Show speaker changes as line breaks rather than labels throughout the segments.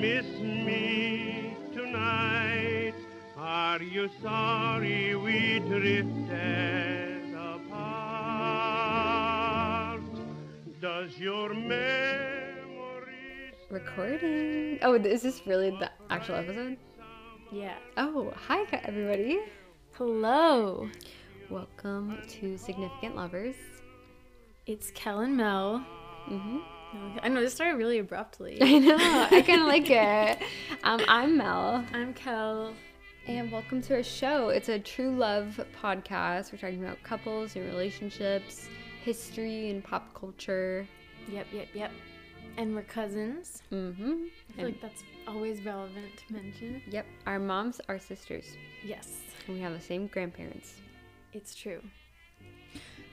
miss me tonight? Are you sorry we drifted apart? Does your memory
Recording. Oh, is this really the actual episode?
Yeah.
Oh, hi, everybody.
Hello.
Welcome to Significant Lovers.
It's Kel and Mel.
hmm
I know this started really abruptly.
I know. I kind of like it. Um, I'm Mel,
I'm Kel.
and welcome to our show. It's a true love podcast. We're talking about couples and relationships, history, and pop culture.
Yep, yep, yep. And we're cousins.
Mm-hmm.
I feel like that's always relevant to mention.
Yep. Our moms are sisters,
Yes,
and we have the same grandparents.
it's true.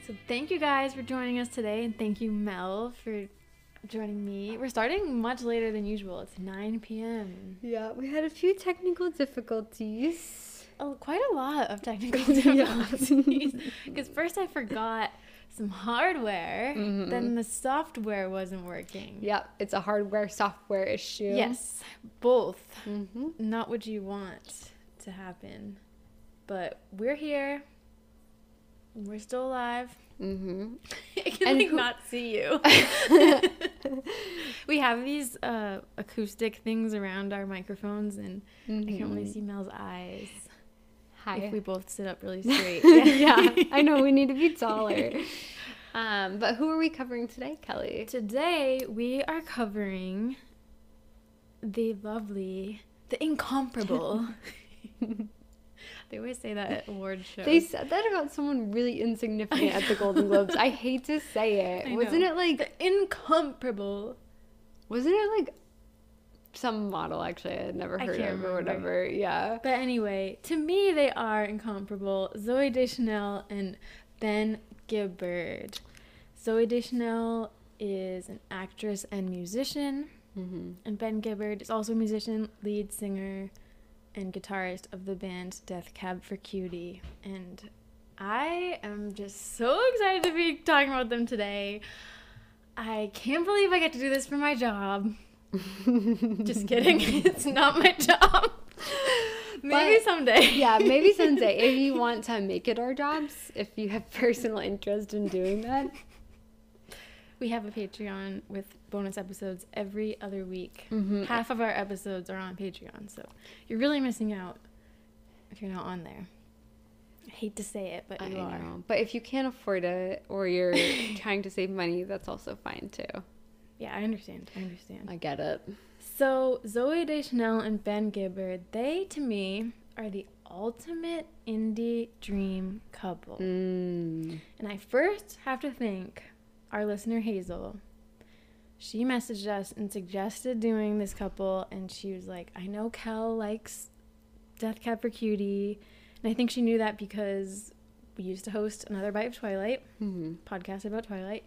So thank you guys for joining us today, and thank you Mel for joining me. We're starting much later than usual. It's 9 p.m.
Yeah, we had a few technical difficulties.
Oh, quite a lot of technical difficulties. Because first I forgot some hardware,
Mhm.
then the software wasn't working.
Yep, it's a hardware software issue.
Yes, both.
Mm-hmm.
Not what you want to happen. But we're here. We're still alive.
Mm-hmm.
I can
And
like
who-
not see you. we have these uh, acoustic things around our microphones, and I can only see Mel's eyes
Hi.
if we both sit up really straight.
yeah, I know we need to be taller. Um, but who are we covering today, Kelly?
Today we are covering the lovely, the incomparable. They always say that at award shows.
They said that about someone really insignificant at the Golden Globes. I hate to say it.
I
Wasn't
know.
it like?
incomparable.
Wasn't it like some model? Actually, I had never heard of or whatever. Yeah.
But anyway, to me they are incomparable. Zooey Deschanel and Ben Gibbard. Zooey Deschanel is an actress and musician.
Mm-hmm.
And Ben Gibbard is also a musician, lead singer, and guitarist of the band Death Cab for Cutie. And I am just so excited to be talking about them today. I can't believe I get to do this for my job. Just kidding. it's not my job. Maybe
But-
someday.
yeah, maybe someday if you want to make it our jobs, if you have personal interest in doing that.
We have a Patreon with bonus episodes every other week.
Mm-hmm.
Half of our episodes are on Patreon, so you're really missing out if you're not on there. I hate to say it, but
I
you are.
know. But if you can't afford it or you're trying to save money, that's also fine too.
Yeah, I understand. I understand.
I get it.
So Zooey Deschanel and Ben Gibbard, they to me are the ultimate indie dream couple.
Mm.
And I first have to thank our listener Hazel. She messaged us and suggested doing this couple, and she was like, I know Kel likes Death Cab for Cutie. And I think she knew that because we used to host another Bite of Twilight
hmm
podcast about Twilight.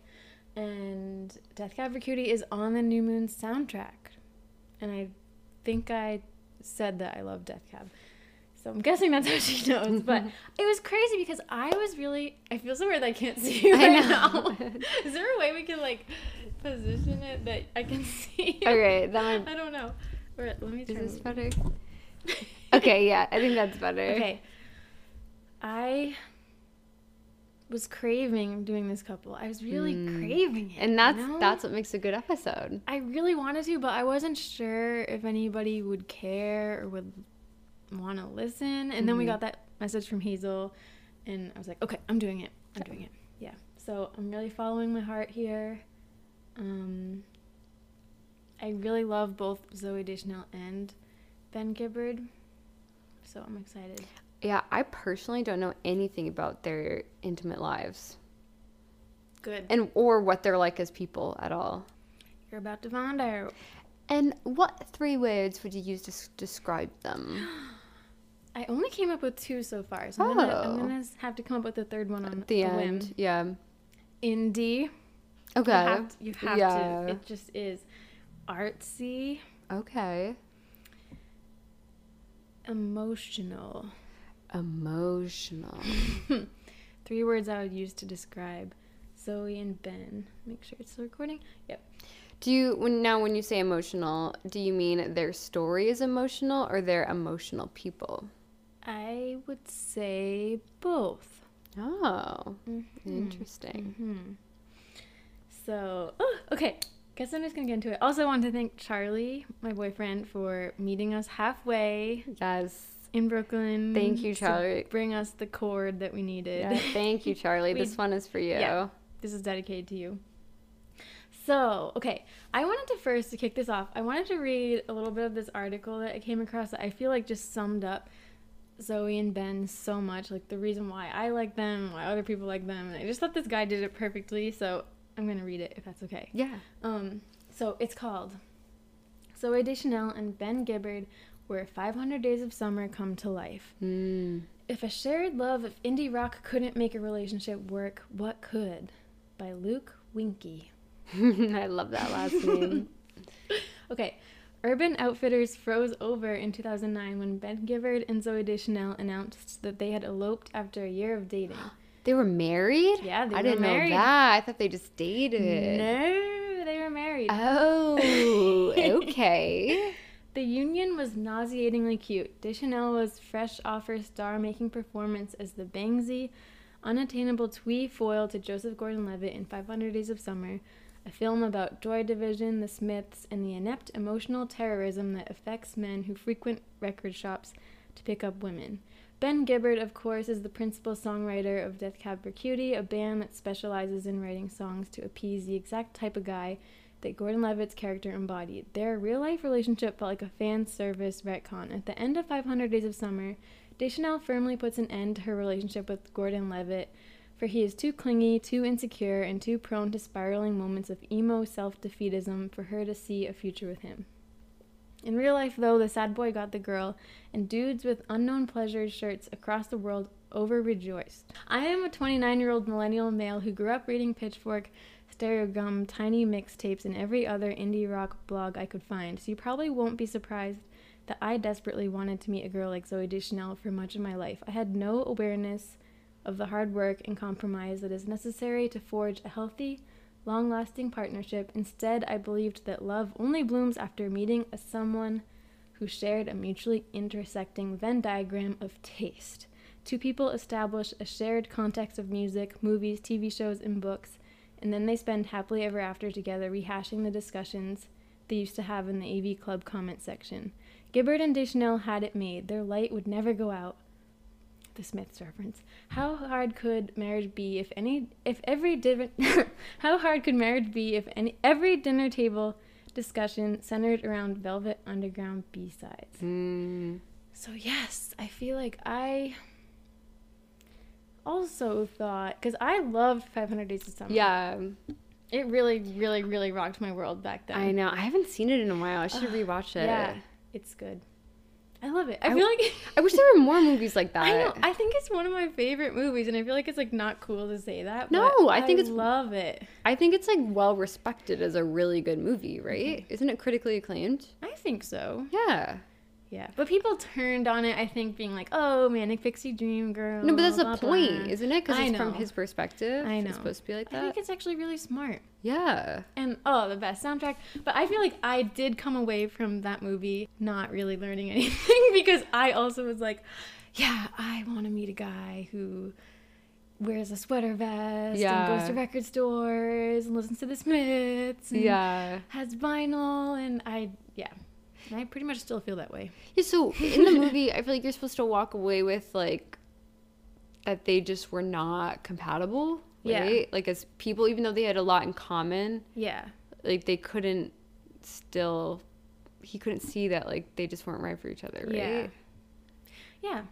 And Death Cab for Cutie is on the New Moon soundtrack. And I think I said that I love Death Cab. So I'm guessing that's how she knows. But it was crazy because I was really I feel so weird that I can't see you right now. Is there a way we can like position it that I can see you?
Okay, then
I don't know. Let me
is this better? okay, yeah, I think that's better.
Okay. I was craving doing this couple. I was really
Mm.
craving it.
And
you
that's
know?
that's what makes a good episode.
I really wanted to, but I wasn't sure if anybody would care or would want to listen. And then we
Mhm.
got that message from Hazel, and I was like, okay, I'm doing it. I'm doing it. Yeah. So I'm really following my heart here. Um, I really love both Zooey Deschanel and Ben Gibbard. So I'm excited.
Yeah, I personally don't know anything about their intimate lives
Good.
and or what they're like as people at all.
You're about to find out.
And what three words would you use to s- describe them?
I only came up with two so far, so I'm, gonna, I'm
Oh.
gonna have to come up with the third one on
At the
a
end,
whim.
yeah.
Indie.
Okay.
You have to. You have
Yeah.
to. It just is. Artsy.
Okay.
Emotional.
Emotional.
Three words I would use to describe Zooey and Ben. Make sure it's still recording. Yep.
Do you when now when you say emotional, do you mean their story is emotional or they're emotional people?
I would say both.
Oh, interesting.
Hmm. So, oh, okay. Guess I'm just gonna get into it. Also, I want to thank Charlie, my boyfriend, for meeting us halfway
Yes.
in Brooklyn.
Thank you, Charlie.
bring us the cord that we needed.
Yeah, thank you, Charlie.
We-
this one is for you.
Yeah. this is dedicated to you. So, okay, I wanted to first to kick this off. I wanted to read a little bit of this article that I came across that I feel like just summed up Zooey and Ben so much, like the reason why I like them, why other people like them, and I just thought this guy did it perfectly. So I'm gonna read it if that's okay.
Yeah.
Um, so it's called Zooey Deschanel and Ben Gibbard, where 500 Days of Summer come to life.
Mm.
If a shared love of indie rock couldn't make a relationship work, what could? By Luke Winkie.
I love that last name.
Okay. Urban Outfitters froze over in 2009 when Ben Gibbard and Zooey Deschanel announced that they had eloped after a year of dating.
They were married?
Yeah, they
I didn't
married.
know that. I thought they just dated.
No, they were married.
Oh, okay.
The union was nauseatingly cute. Deschanel was fresh off her star making performance as the Bangsy, unattainable twee foil to Joseph Gordon Levitt in 500 Days of Summer, a film about Joy Division, the Smiths, and the inept emotional terrorism that affects men who frequent record shops to pick up women. Ben Gibbard, of course, is the principal songwriter of Death Cab for Cutie, a band that specializes in writing songs to appease the exact type of guy that Gordon Levitt's character embodied. Their real life relationship felt like a fan service retcon. At the end of 500 Days of Summer, Deschanel firmly puts an end to her relationship with Gordon Levitt, for he is too clingy, too insecure, and too prone to spiraling moments of emo self defeatism for her to see a future with him. In real life, though, the sad boy got the girl, and dudes with unknown pleasures shirts across the world over rejoiced. I am a 29 year old millennial male who grew up reading Pitchfork, Stereogum, Tiny mixtapes, and every other indie rock blog I could find, so you probably won't be surprised that I desperately wanted to meet a girl like Zooey Deschanel for much of my life. I had no awareness of the hard work and compromise that is necessary to forge a healthy, long lasting partnership. Instead, I believed that love only blooms after meeting a someone who shared a mutually intersecting Venn diagram of taste. Two people establish a shared context of music, movies, TV shows, and books, and then they spend happily ever after together rehashing the discussions they used to have in the AV Club comment section. Gibbard and Deschanel had it made. Their light would never go out. The Smiths reference. How hard could marriage be if any if every div- How hard could marriage be if any every dinner table discussion centered around Velvet Underground B-sides?
Mm.
So yes, I feel like I also thought because I loved 500 Days of Summer.
Yeah,
it really, really, really rocked my world back then.
I know. I haven't seen it in a while. I should rewatch it.
Yeah, it's good. I love it. I,
I
feel like
I wish there were more movies like that.
I know. I think it's one of my favorite movies, and I feel like it's like not cool to say that.
No, I think it's-
love it.
I think it's like well respected as a really good movie,
Mm-hmm.
right? Isn't it critically acclaimed?
I think so.
Yeah.
Yeah, but people turned on it. I think being like, "Oh, manic pixie dream girl."
No, but that's the point,
blah.
isn't it? Because it's from his perspective.
I know.
It's supposed to be like that.
I think it's actually really smart.
yeah.
And oh, the best soundtrack. But I feel like I did come away from that movie not really learning anything because I also was like, yeah, I want to meet a guy who wears a sweater vest
Yeah.
and goes to record stores and listens to the Smiths and
Yeah.
has vinyl and I yeah. And I pretty much still feel that way.
Yeah, so in the movie, I feel like you're supposed to walk away with like that they just were not compatible,
Yeah.
right? Like as people, even though they had a lot in common,
Yeah.
like they couldn't still. He couldn't see that like they just weren't right for each other, right?
Yeah. Yeah.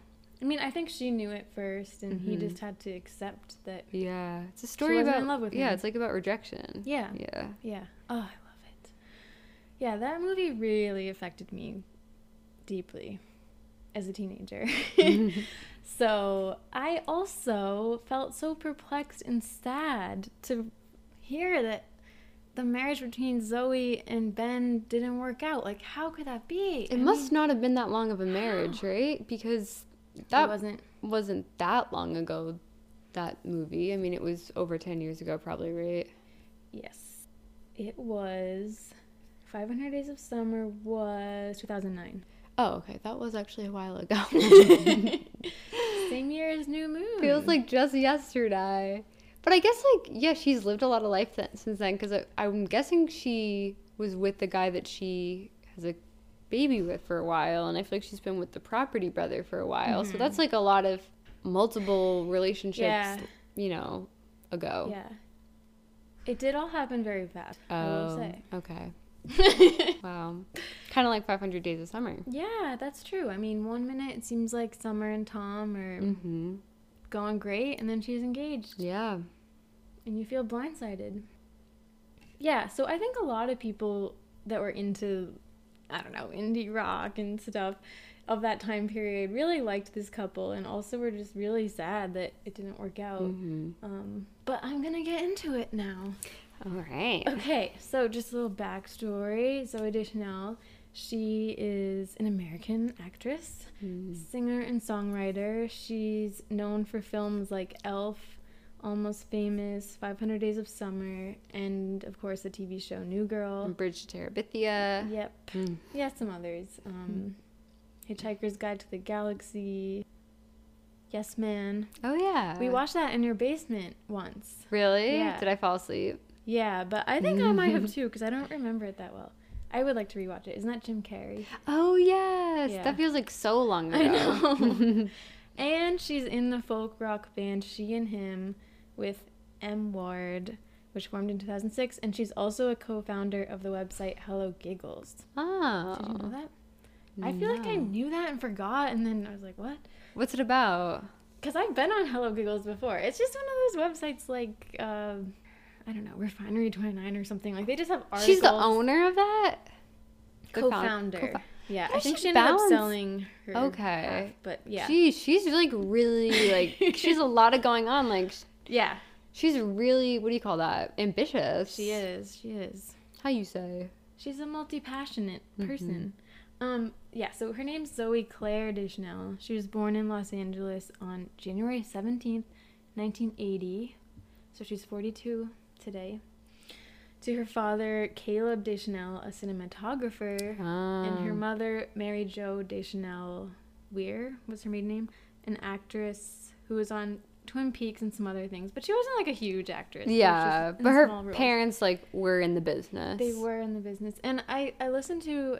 I mean, I think she knew it first and he
Mhm.
just had to accept that
Yeah, it's a story about
in love with
yeah,
him.
it's like about rejection.
Yeah.
yeah.
Yeah. Oh, I love it. Yeah, that movie really affected me deeply as a teenager. so I also felt so perplexed and sad to hear that the marriage between Zooey and Ben didn't work out. Like, how could that be?
It must not have been that long of a marriage, right? Because that
it wasn't.
wasn't that long ago that movie? I mean, it was over 10 years ago, probably, right?
Yes. It was 500 Days of Summer was 2009.
Oh, okay. That was actually a while ago.
Same year as New Moon.
Feels like just yesterday. But I guess, like, yeah, she's lived a lot of life then, since then, because I'm guessing she was with the guy that she has a baby with for a while, and I feel like she's been with the property brother for a while. So that's mm-hmm. like a lot of multiple relationships,
Yeah.
you know, ago.
Yeah. It did all happen very fast, I will
Oh,
say.
okay. wow. Kind of like 500 Days of Summer.
Yeah, that's true. I mean, one minute it seems like Summer and Tom are
Mm-hmm.
going great, and then she's engaged,
Yeah.
and you feel blindsided. Yeah, so I think a lot of people that were into, I don't know, indie rock and stuff of that time period really liked this couple, and also were just really sad that it didn't work out.
Mm-hmm.
Um, but I'm gonna get into it now.
All right.
Okay, so just a little backstory. Zooey Deschanel, she is an American actress,
Mm.
singer, and songwriter. She's known for films like Elf, Almost Famous, 500 Days of Summer, and of course the TV show New Girl.
Bridge to Terabithia.
Yep.
Mm.
Yeah, some others. Um, Hitchhiker's Guide to the Galaxy. Yes Man.
Oh, yeah.
We watched that in your basement once.
Really?
Yeah.
Did I fall asleep?
Yeah, but I think I might have too because I don't remember it that well. I would like to rewatch it. Isn't that Jim Carrey?
Oh, yes.
Yeah.
That feels like so long ago.
I know. and she's in the folk rock band She and Him with M Ward, which formed in 2006, and she's also a co-founder of the website Hello Giggles.
oh.
Did you know that? I feel like I knew that and forgot, and then I was like, what?
What's it about?
Because I've been on Hello Giggles before. It's just one of those websites like, uh, I don't know, Refinery 29 or something. Like, they just have articles.
She's the owner of that?
Co-founder.
co-fou-
yeah,
Yeah,
I think
she
she ended
balanced-
up selling her.
Okay.
half, but yeah,
Geez, she's like really like she's a lot of going on. Like
yeah,
she's really what do you call that? Ambitious.
she is. She is.
How you say?
She's a multi-passionate
Mm-hmm.
person. Um, yeah. So her name's Zooey Claire Deschanel. She was born in Los Angeles on January seventeenth, nineteen eighty. So she's forty-two today. To her father, Caleb Deschanel, a cinematographer, and her
Um,
mother, Mary Jo Deschanel Weir, was her maiden name, an actress who was on Twin Peaks and some other things, but she wasn't like a huge actress.
Yeah, but her parents like were in the business.
They were in the business, and I I listened to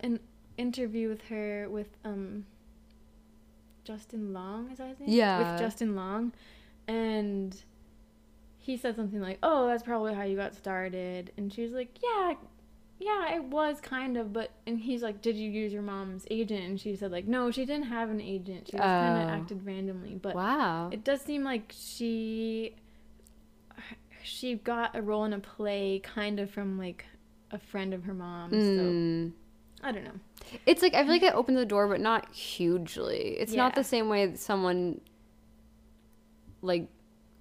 an interview with her with um Justin Long is that his name?
Yeah.
with Justin Long, and he said something like, "Oh, that's probably how you got started," and she was like, "Yeah." Yeah, it was kind of, but and he's like, "Did you use your mom's agent?" And she said like, "No, she didn't have an agent. She just kind
Oh.
of acted randomly." But
wow.
it does seem like she she got a role in a play kind of from like a friend of her mom's.
Mm.
So I don't know.
It's like I feel like it opened the door, but not hugely. It's not the same way that someone like.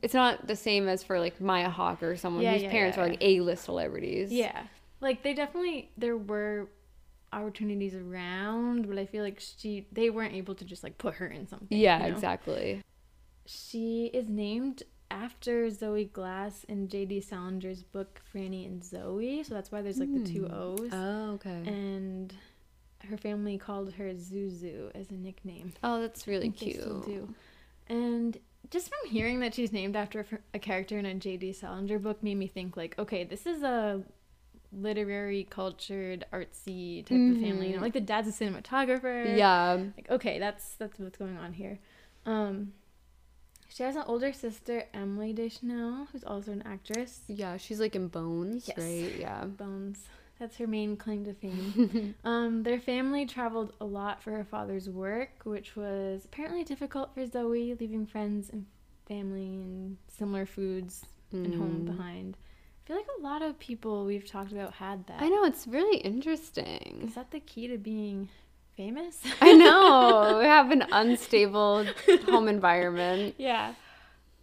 It's not the same as for like Maya Hawke or someone
Yeah,
whose
yeah,
parents
yeah,
are like A list celebrities.
Yeah. Like they definitely there were opportunities around, but I feel like she they weren't able to just like put her in something.
Yeah,
you know?
exactly.
She is named after Zooey Glass in J.D. Salinger's book Franny and Zooey, so that's why there's like the two hmm. O's.
Oh, okay.
and her family called her Zuzu as a nickname.
oh, that's really
think they
cute.
still do. And just from hearing that she's named after a character in a J.D. Salinger book made me think like, okay, this is a literary, cultured, artsy type of family. You know, like the dad's a cinematographer.
Mm-hmm. Yeah.
Like, okay, that's that's what's going on here. Um, she has an older sister, Emily Deschanel, who's also an actress.
Yeah, she's like in Bones,
Yes.
right? Yeah.
Bones. That's her main claim to fame. um, their family traveled a lot for her father's work, which was apparently difficult for Zooey, leaving friends and family and similar foods and home
Mm.
behind. I feel like a lot of people we've talked about had that.
I know it's really interesting.
Is that the key to being famous?
I know. we have an unstable home environment.
yeah.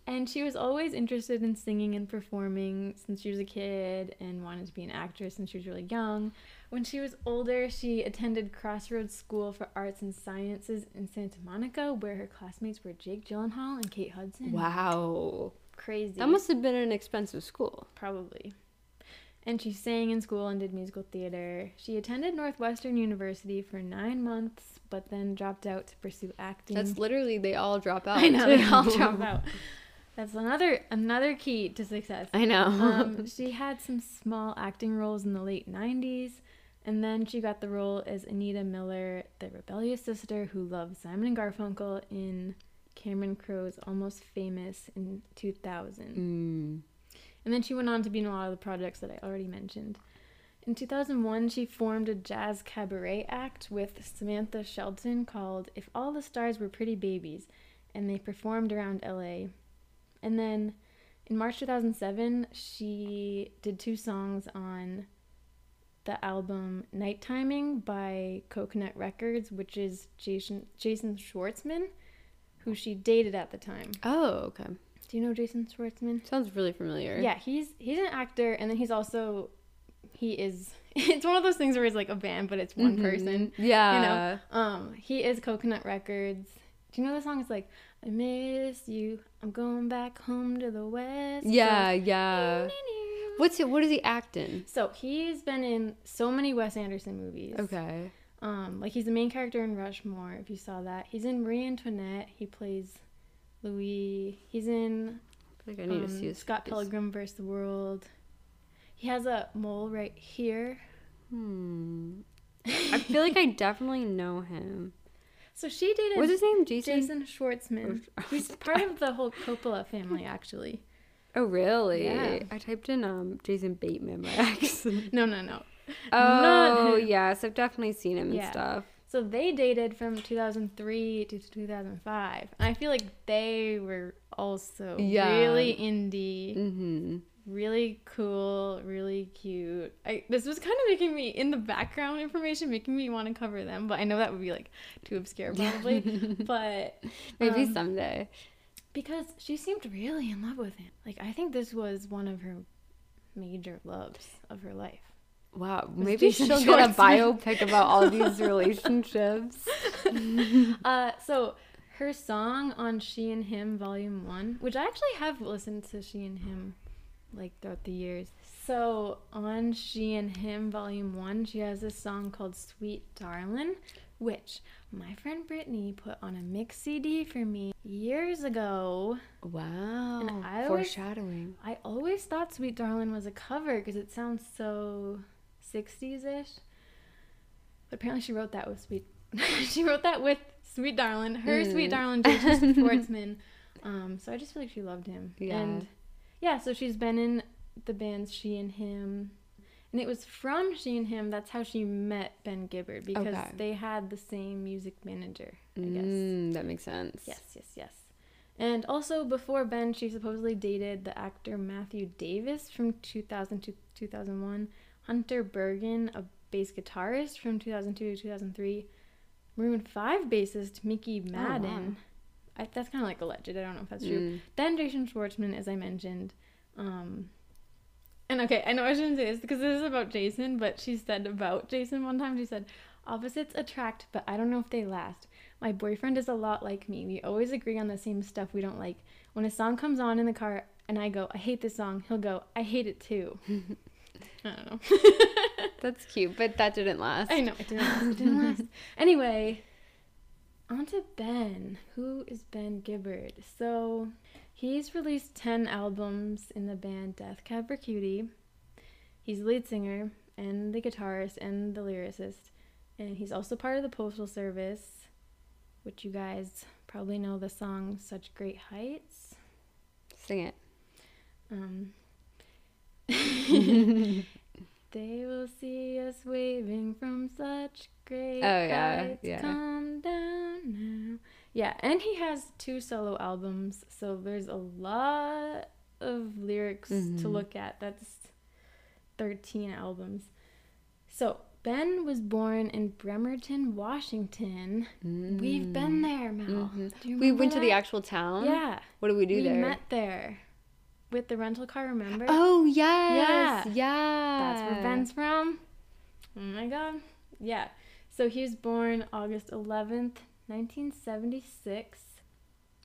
And she was always interested in singing and performing since she was a kid and wanted to be an actress since she was really young. When she was older, she attended Crossroads School for Arts and Sciences in Santa Monica, where her classmates were Jake Gyllenhaal and Kate Hudson.
Wow.
Crazy.
That must have been an expensive school.
Probably. And she sang in school and did musical theater. She attended Northwestern University for nine months, but then dropped out to pursue acting.
That's literally they all drop out.
I know they all drop out. That's another another key to success.
I know.
Um, she had some small acting roles in the late '90s, and then she got the role as Anita Miller, the rebellious sister who loved Simon and Garfunkel in Cameron Crowe's Almost Famous in 2000.
Mm.
And then she went on to be in a lot of the projects that I already mentioned. In 2001, she formed a jazz cabaret act with Samantha Shelton called If All the Stars Were Pretty Babies, and they performed around LA. And then in March 2007, she did two songs on the album Night Timing by Coconut Records, which is Jason, Jason Schwartzman, who she dated at the time.
Oh, okay.
Do you know Jason Schwartzman?
Sounds really familiar.
Yeah, he's he's an actor, and then he's also he is. It's one of those things where it's like a band, but it's one
Mhm.
person.
Yeah.
You know, um, he is Coconut Records. Do you know the song? It's like I miss you. I'm going back home to the west.
Yeah,
Coast."
yeah. What's it? What is he acting?
So he's been in so many Wes Anderson movies.
Okay.
Um, like he's the main character in Rushmore. If you saw that, he's in Marie Antoinette. He plays Louis. He's in
I feel like I need to
um,
see his
Scott
face.
Pilgrim versus the World. He has a mole right here.
Hmm. I feel like I definitely know him.
So she dated
What's his name? Jason.
Jason Schwartzman.
Or-
He's part of the whole Coppola family, actually.
Oh, really?
Yeah.
I typed in um Jason Bateman by accident.
No, no, no.
oh, yes, I've definitely seen him
Yeah.
and stuff.
So they dated from 2003 to 2005. And I feel like they were also
Yeah.
really indie,
Mm-hmm.
Really cool, really cute. I, this was kind of making me, in the background information, making me want to cover them. But I know that would be like too obscure probably. but
Maybe
um,
someday.
because she seemed really in love with him. Like I think this was one of her major loves of her life.
Wow, maybe she'll get a biopic about all these relationships.
Uh, so her song on She and Him Volume One, which I actually have listened to She and Him like throughout the years. So on She and Him Volume One, she has this song called Sweet Darlin', which my friend Brittany put on a mix CD for me years ago.
Wow,
And I always-
foreshadowing.
I always thought Sweet Darlin' was a cover because it sounds so 60s ish. But apparently she wrote that with Sweet. she wrote that with Sweet Darlin', her
Mm.
Sweet Darlin', Jason Schwartzman. Um, so I just feel like she loved him.
Yeah.
And yeah, so she's been in the bands She and Him. And it was from She and Him that's how she met Ben Gibbard because
Okay.
they had the same music manager, I guess.
Mm, that makes sense.
Yes, yes, yes. And also before Ben, she supposedly dated the actor Matthew Davis from 2000 to 2001, Hunter Burgan, a bass guitarist from 2002 to 2003, Maroon 5 bassist Mickey Madden. I, that's kind of like alleged. I don't know if that's true.
Mm.
Then Jason Schwartzman, as I mentioned. Um, and okay, I know I shouldn't say this because this is about Jason, but she said about Jason one time, she said, Opposites attract, but I don't know if they last. My boyfriend is a lot like me. We always agree on the same stuff we don't like. When a song comes on in the car and I go, I hate this song, he'll go, I hate it too. I don't know.
That's cute, but that didn't last.
I know, it didn't last. It didn't last. Anyway, on to Ben. Who is Ben Gibbard? So, he's released 10 albums in the band Death Cab for Cutie. He's the lead singer and the guitarist and the lyricist. And he's also part of the Postal Service, which you guys probably know the song Such Great Heights.
Sing it.
Um, they will see us waving from such great
Oh, yeah,
heights.
yeah.
Come down now. Yeah, and he has two solo albums, so there's a lot of lyrics to
Mhm.
look at. That's 13 albums. So Ben was born in Bremerton, Washington. We've been there, Mel.
Mhm.
Do you
We went to the actual town.
Yeah.
What did we do
we
there?
We met there with the rental car, remember?
Oh yes.
Yeah.
Yeah.
That's where Ben's from. Oh my god. Yeah. So he was born August 11th, 1976.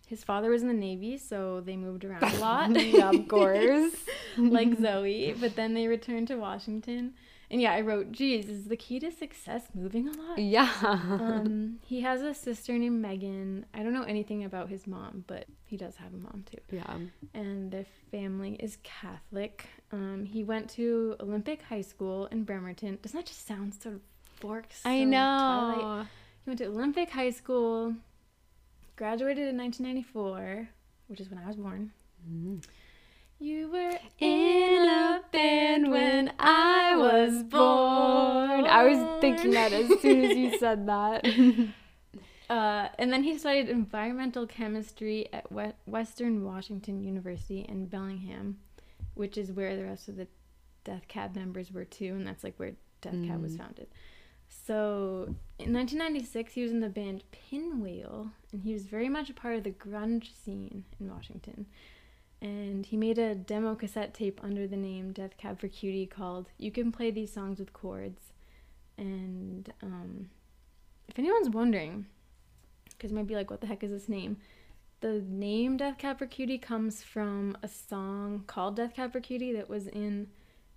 His father was in the Navy, so they moved around a lot.
yeah, of course.
like Zooey, but then they returned to Washington. And yeah, I wrote, geez, is the key to success moving a lot?
yeah.
Um, he has a sister named Megan. I don't know anything about his mom, but he does have a mom too.
yeah.
And their family is Catholic. Um, he went to Olympic High School in Bremerton. Doesn't that just sound sort of forks?
I know. Twilight?
He went to Olympic High School, graduated in 1994, which is when I was born. You were
In a band when I was born. I was thinking that as soon as you said that.
Uh, and then he studied environmental chemistry at Western Washington University in Bellingham, which is where the rest of the Death Cab members were too, and that's like where Death Cab was founded. So in 1996, he was in the band Pinwheel, and he was very much a part of the grunge scene in Washington. And he made a demo cassette tape under the name Death Cab for Cutie called "You Can Play These Songs with Chords." And um, if anyone's wondering, because you might be like, what the heck is this name? The name Death Cab for Cutie comes from a song called Death Cab for Cutie that was in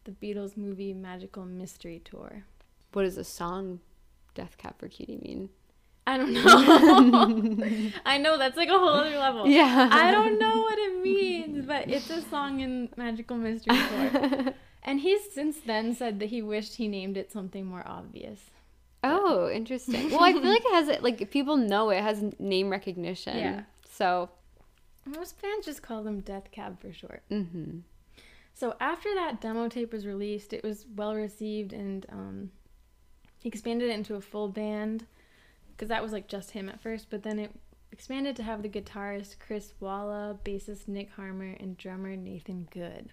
the Beatles movie Magical Mystery Tour.
what does the song Death Cab for Cutie mean?
I don't know. I know that's like a whole other level.
Yeah.
I don't know what it means, but it's a song in Magical Mystery Tour. and he's since then said that he wished he named it something more obvious.
Oh, interesting. Well, I feel like it has like people know it has name recognition.
Yeah.
So.
Most fans just call them Death Cab for short.
hmm
So after that demo tape was released, it was well received, and um, he expanded it into a full band because that was like just him at first. But then it expanded to have the guitarist Chris Walla, bassist Nick Harmer, and drummer Nathan Good.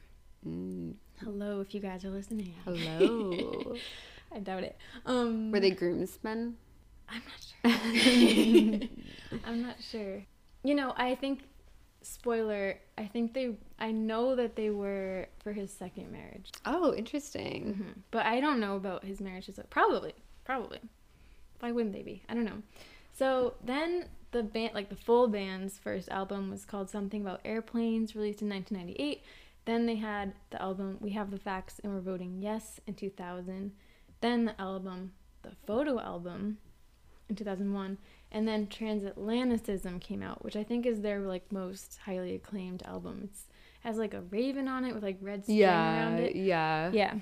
Mm.
Hello, if you guys are listening.
Hello.
I doubt it. Um,
Were they groomsmen?
I'm not sure. I'm not sure. You know, I think spoiler. I think they. I know that they were for his second marriage.
Oh, interesting.
Mhm. But I don't know about his marriage. So probably, probably. Why wouldn't they be? I don't know. So then the band, like the full band's first album, was called something about airplanes, released in 1998. Then they had the album We Have the Facts and We're Voting Yes in 2000. Then the album, the photo album, in 2001. And then Transatlanticism came out, which I think is their like most highly acclaimed album. It's has like a raven on it with like red string around
Yeah,
it.
yeah.
Yeah.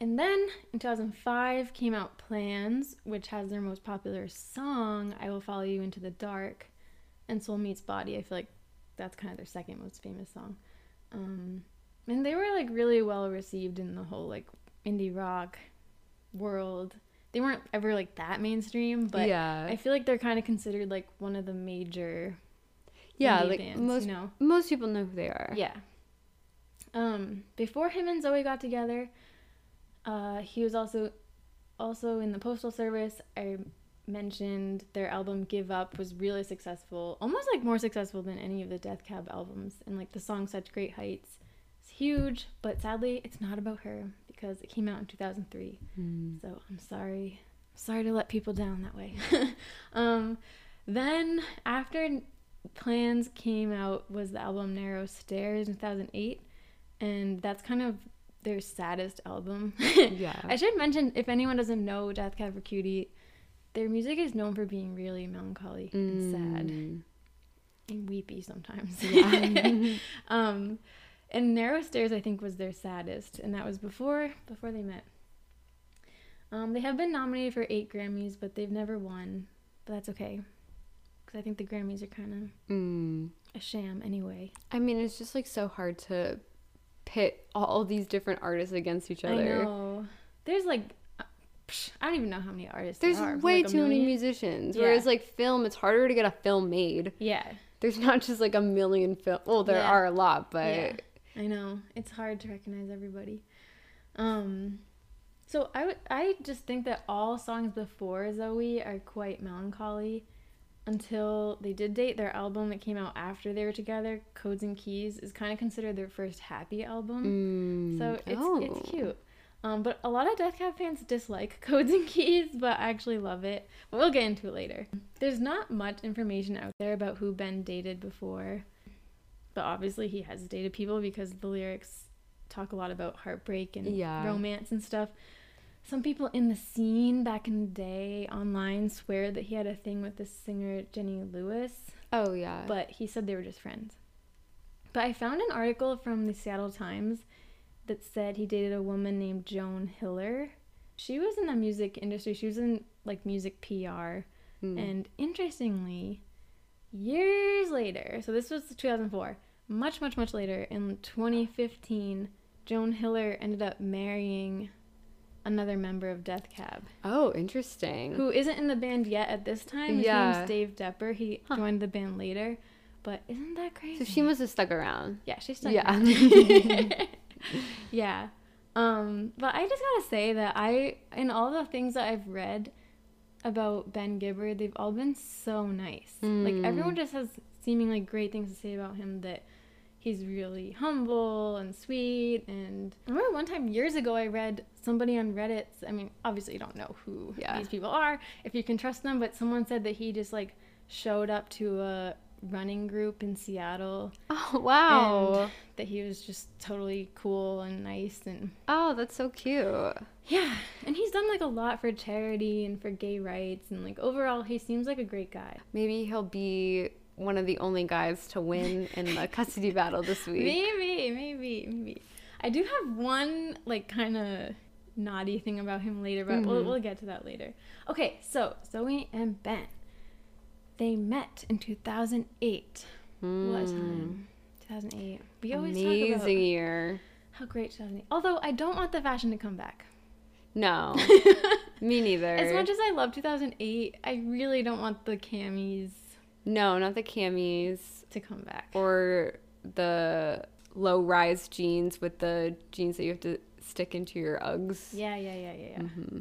And then in 2005 came out Plans, which has their most popular song, I Will Follow You Into the Dark, and Soul Meets Body. I feel like that's kind of their second most famous song. Um, and they were like really well received in the whole like indie rock world. They weren't ever like that mainstream, but
yeah,
I feel like they're kind of considered like one of the major
yeah. Like
bands,
most
you know.
most people know who they are.
Yeah. Um, before him and Zoe got together, uh, he was also also in the postal service. I mentioned their album "Give Up" was really successful, almost like more successful than any of the Death Cab albums. And like the song "Such Great Heights" is huge, but sadly, it's not about her because it came out in 2003.
Mm.
So I'm sorry. Sorry to let people down that way. um, then after Plans came out was the album Narrow Stairs in 2008, and that's kind of their saddest album.
Yeah.
I should mention if anyone doesn't know Death Cab for Cutie, their music is known for being really melancholy and sad
Mm.
and weepy sometimes.
Yeah.
um, and Narrow Stairs I think was their saddest, and that was before before they met. Um, they have been nominated for eight Grammys, but they've never won. But that's okay, because I think the Grammys are kind
Mm.
of a sham anyway.
I mean, it's just like so hard to pit all these different artists against each
I
other.
know. There's like, I don't even know how many artists.
There's
there are.
way
like
too many musicians.
Yeah.
Whereas like film, it's harder to get a film made.
Yeah,
There's not just like a million film. Well, there
Yeah.
are a lot, but
Yeah. I know. It's hard to recognize everybody. Um So I would I just think that all songs before Zooey are quite melancholy until they did date. Their album that came out after they were together, Codes and Keys, is kind of considered their first happy album.
Mm.
So it's
Oh.
it's cute. Um, but a lot of Death Cab fans dislike Codes and Keys, but I actually love it. But we'll get into it later. There's not much information out there about who Ben dated before, but obviously he has dated people because the lyrics talk a lot about heartbreak and
Yeah.
romance and stuff. Some people in the scene back in the day online swear that he had a thing with this singer Jenny Lewis
Oh yeah.
but he said they were just friends. But I found an article from the Seattle Times that said he dated a woman named Joan Hiller. She was in the music industry. She was in like music PR.
Mm.
And interestingly, years later, so this was 2004, much, much, much later, in 2015, Joan Hiller ended up marrying another member of Death Cab
oh, interesting.
who isn't in the band yet at this time. His
Yeah.
name's Dave Depper. He
Huh.
joined the band later. But isn't that crazy?
So she must have stuck around.
Yeah, she's stuck.
Yeah.
around. yeah. Um, but I just gotta say that I, in all the things that I've read about Ben Gibbard, they've all been so nice. Like
Mm.
everyone just has seemingly great things to say about him. That he's really humble and sweet. And I remember one time years ago, I read somebody on Reddit. I mean, obviously you don't know who
Yeah.
these people are if you can trust them, but someone said that he just like showed up to a running group in Seattle
Oh wow.
that he was just totally cool and nice and
oh, that's so cute.
yeah and he's done like a lot for charity and for gay rights and like overall he seems like a great guy
Maybe he'll be one of the only guys to win in the custody battle this week.
maybe maybe maybe i do have one like kind of naughty thing about him later but we'll,
Mhm.
we'll get to that later okay so zooey and ben they met in 2008 what
Mm.
time 2008 we always
Amazing
talk about
year.
how great 2008 although i don't want the fashion to come back
No, me neither.
As much as I love 2008, I really don't want the camis
no, not the camis
to come back.
or the low rise jeans with the jeans that you have to stick into your Uggs.
Yeah, yeah, yeah, yeah, yeah.
hmm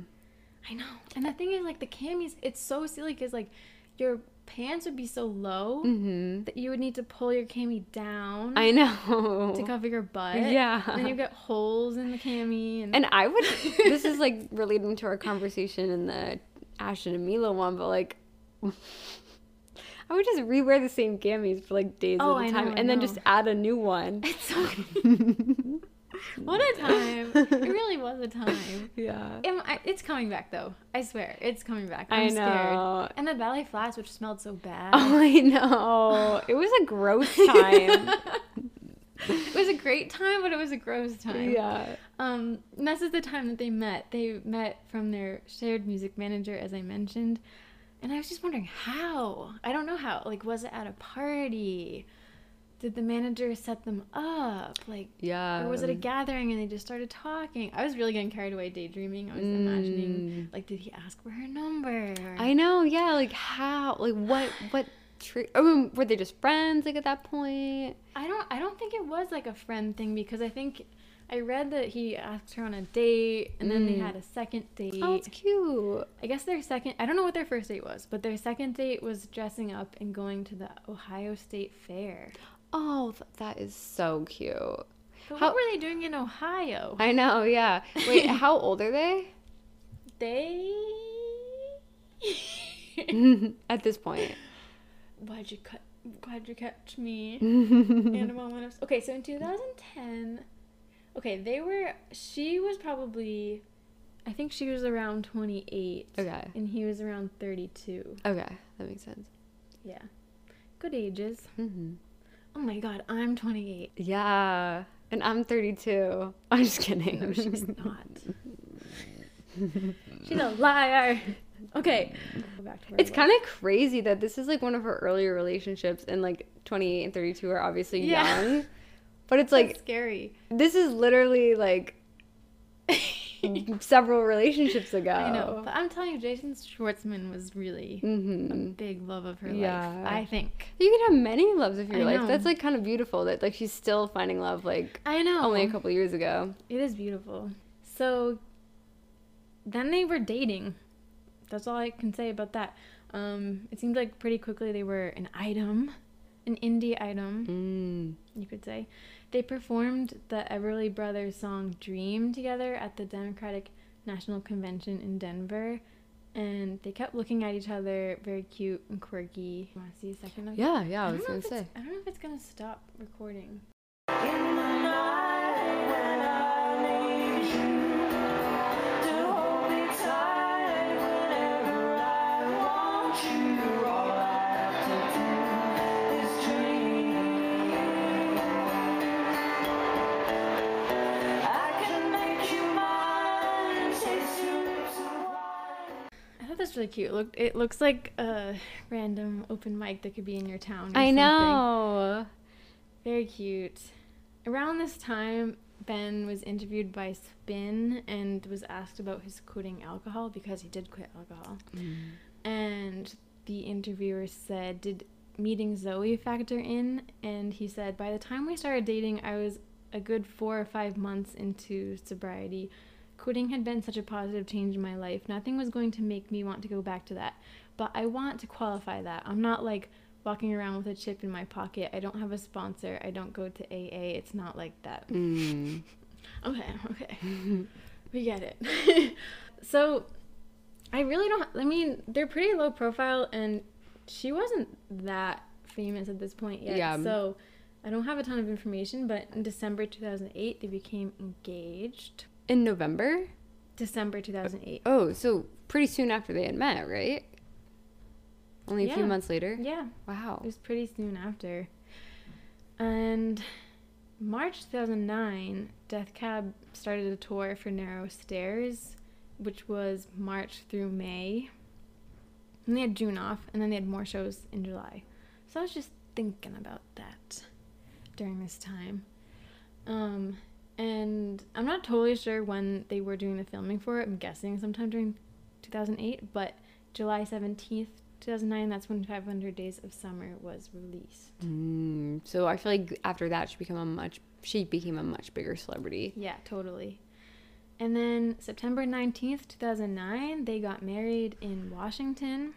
I know. And the thing is, like, the camis, it's so silly because, like, your pants would be so low
hmm
that you would need to pull your cami down
I know.
to cover your butt.
Yeah.
And then you get holes in the cami. And,
And I would. this is like relating to our conversation in the Ashton and Mila one, but like, I would just rewear the same gamies for like days
Oh,
at a time,
know,
and then just add a new one.
it's so. what a time. It really was a time.
yeah.
I- It's coming back, though. I swear. It's coming back. I'm
I
scared.
know.
And the ballet flats, which smelled so bad.
Oh, I know. It was a gross time.
it was a great time, but it was a gross time.
yeah.
Um, and this is the time that they met. They met from their shared music manager, as I mentioned. And I was just wondering how. I don't know how. Like, was it at a party? Did the manager set them up? Like,
Yeah.
or was it a gathering and they just started talking? I was really getting carried away daydreaming. I was imagining, like, did he ask for her number?
Mm. I know. Yeah. Like how? Like what? What? Tri- I mean, were they just friends? Like at that point?
I don't I don't think it was like a friend thing because I think I read that he asked her on a date and then they
Mm.
had a second date.
Oh, it's cute.
I guess their second I don't know what their first date was, but their second date was dressing up and going to the Ohio State Fair.
Oh, th- that is so cute.
But
How-
what were they doing in Ohio?
I know, yeah. Wait, how old are they?
they
At this point.
Why'd you cut why'd you catch me? in a moment of okay so in 2010 okay they were she was probably i think she was around 28
Okay.
and he was around 32
Okay, that makes sense.
yeah good ages
hmm
oh my god i'm 28
Yeah. And I'm 32. I'm just kidding.
no she's not she's a liar okay go back to where I
It's kind of crazy that this is like one of her earlier relationships, and like 28 and 32 are obviously
Yeah.
young. But it's
That's
like,
scary
this is literally like several relationships ago.
i know but i'm telling you jason schwartzman was really a
hmm
big love of her
Yeah.
life i think
You can have many loves of your
I
life.
know.
That's like kind of beautiful that like she's still finding love like
i know
only a couple years ago.
It is beautiful. So, then they were dating. That's all I can say about that. Um, it seemed like pretty quickly they were an item, an indie item,
Mm.
you could say. They performed the Everly Brothers song Dream together at the Democratic National Convention in Denver. And they kept looking at each other, very cute and quirky. Want to see a second of
Yeah, yeah, I
don't
was
know
gonna say.
I don't know if it's gonna stop recording. Really cute. Look, it looks like a random open mic that could be in your town. or
I
something.
know.
Very cute. Around this time, Ben was interviewed by Spin and was asked about his quitting alcohol because he did quit alcohol. Mm. And the interviewer said, Did meeting Zooey factor in? And he said, By the time we started dating, I was a good four or five months into sobriety. Quitting had been such a positive change in my life. Nothing was going to make me want to go back to that. But I want to qualify that. I'm not like walking around with a chip in my pocket. I don't have a sponsor. I don't go to AA. It's not like that.
Mm.
Okay, okay. we get it. so, I really don't. I mean, they're pretty low profile, and she wasn't that famous at this point yet.
Yeah.
So, I don't have a ton of information, but in December 2008, they became engaged.
In November?
December 2008.
Oh, so pretty soon after they had met, right? Only a few months later?
Yeah,
Wow.
it was pretty soon after. And March 2009, Death Cab started a tour for Narrow Stairs, which was March through May. And they had June off, and then they had more shows in July. So I was just thinking about that during this time. Um, and I'm not totally sure when they were doing the filming for it. I'm guessing sometime during 2008, but July 17th, 2009, that's when 500 Days of Summer was released.
Mm, so I feel like after that she became a much she became a much bigger celebrity.
Yeah, totally. And then September 19th, 2009, they got married in Washington.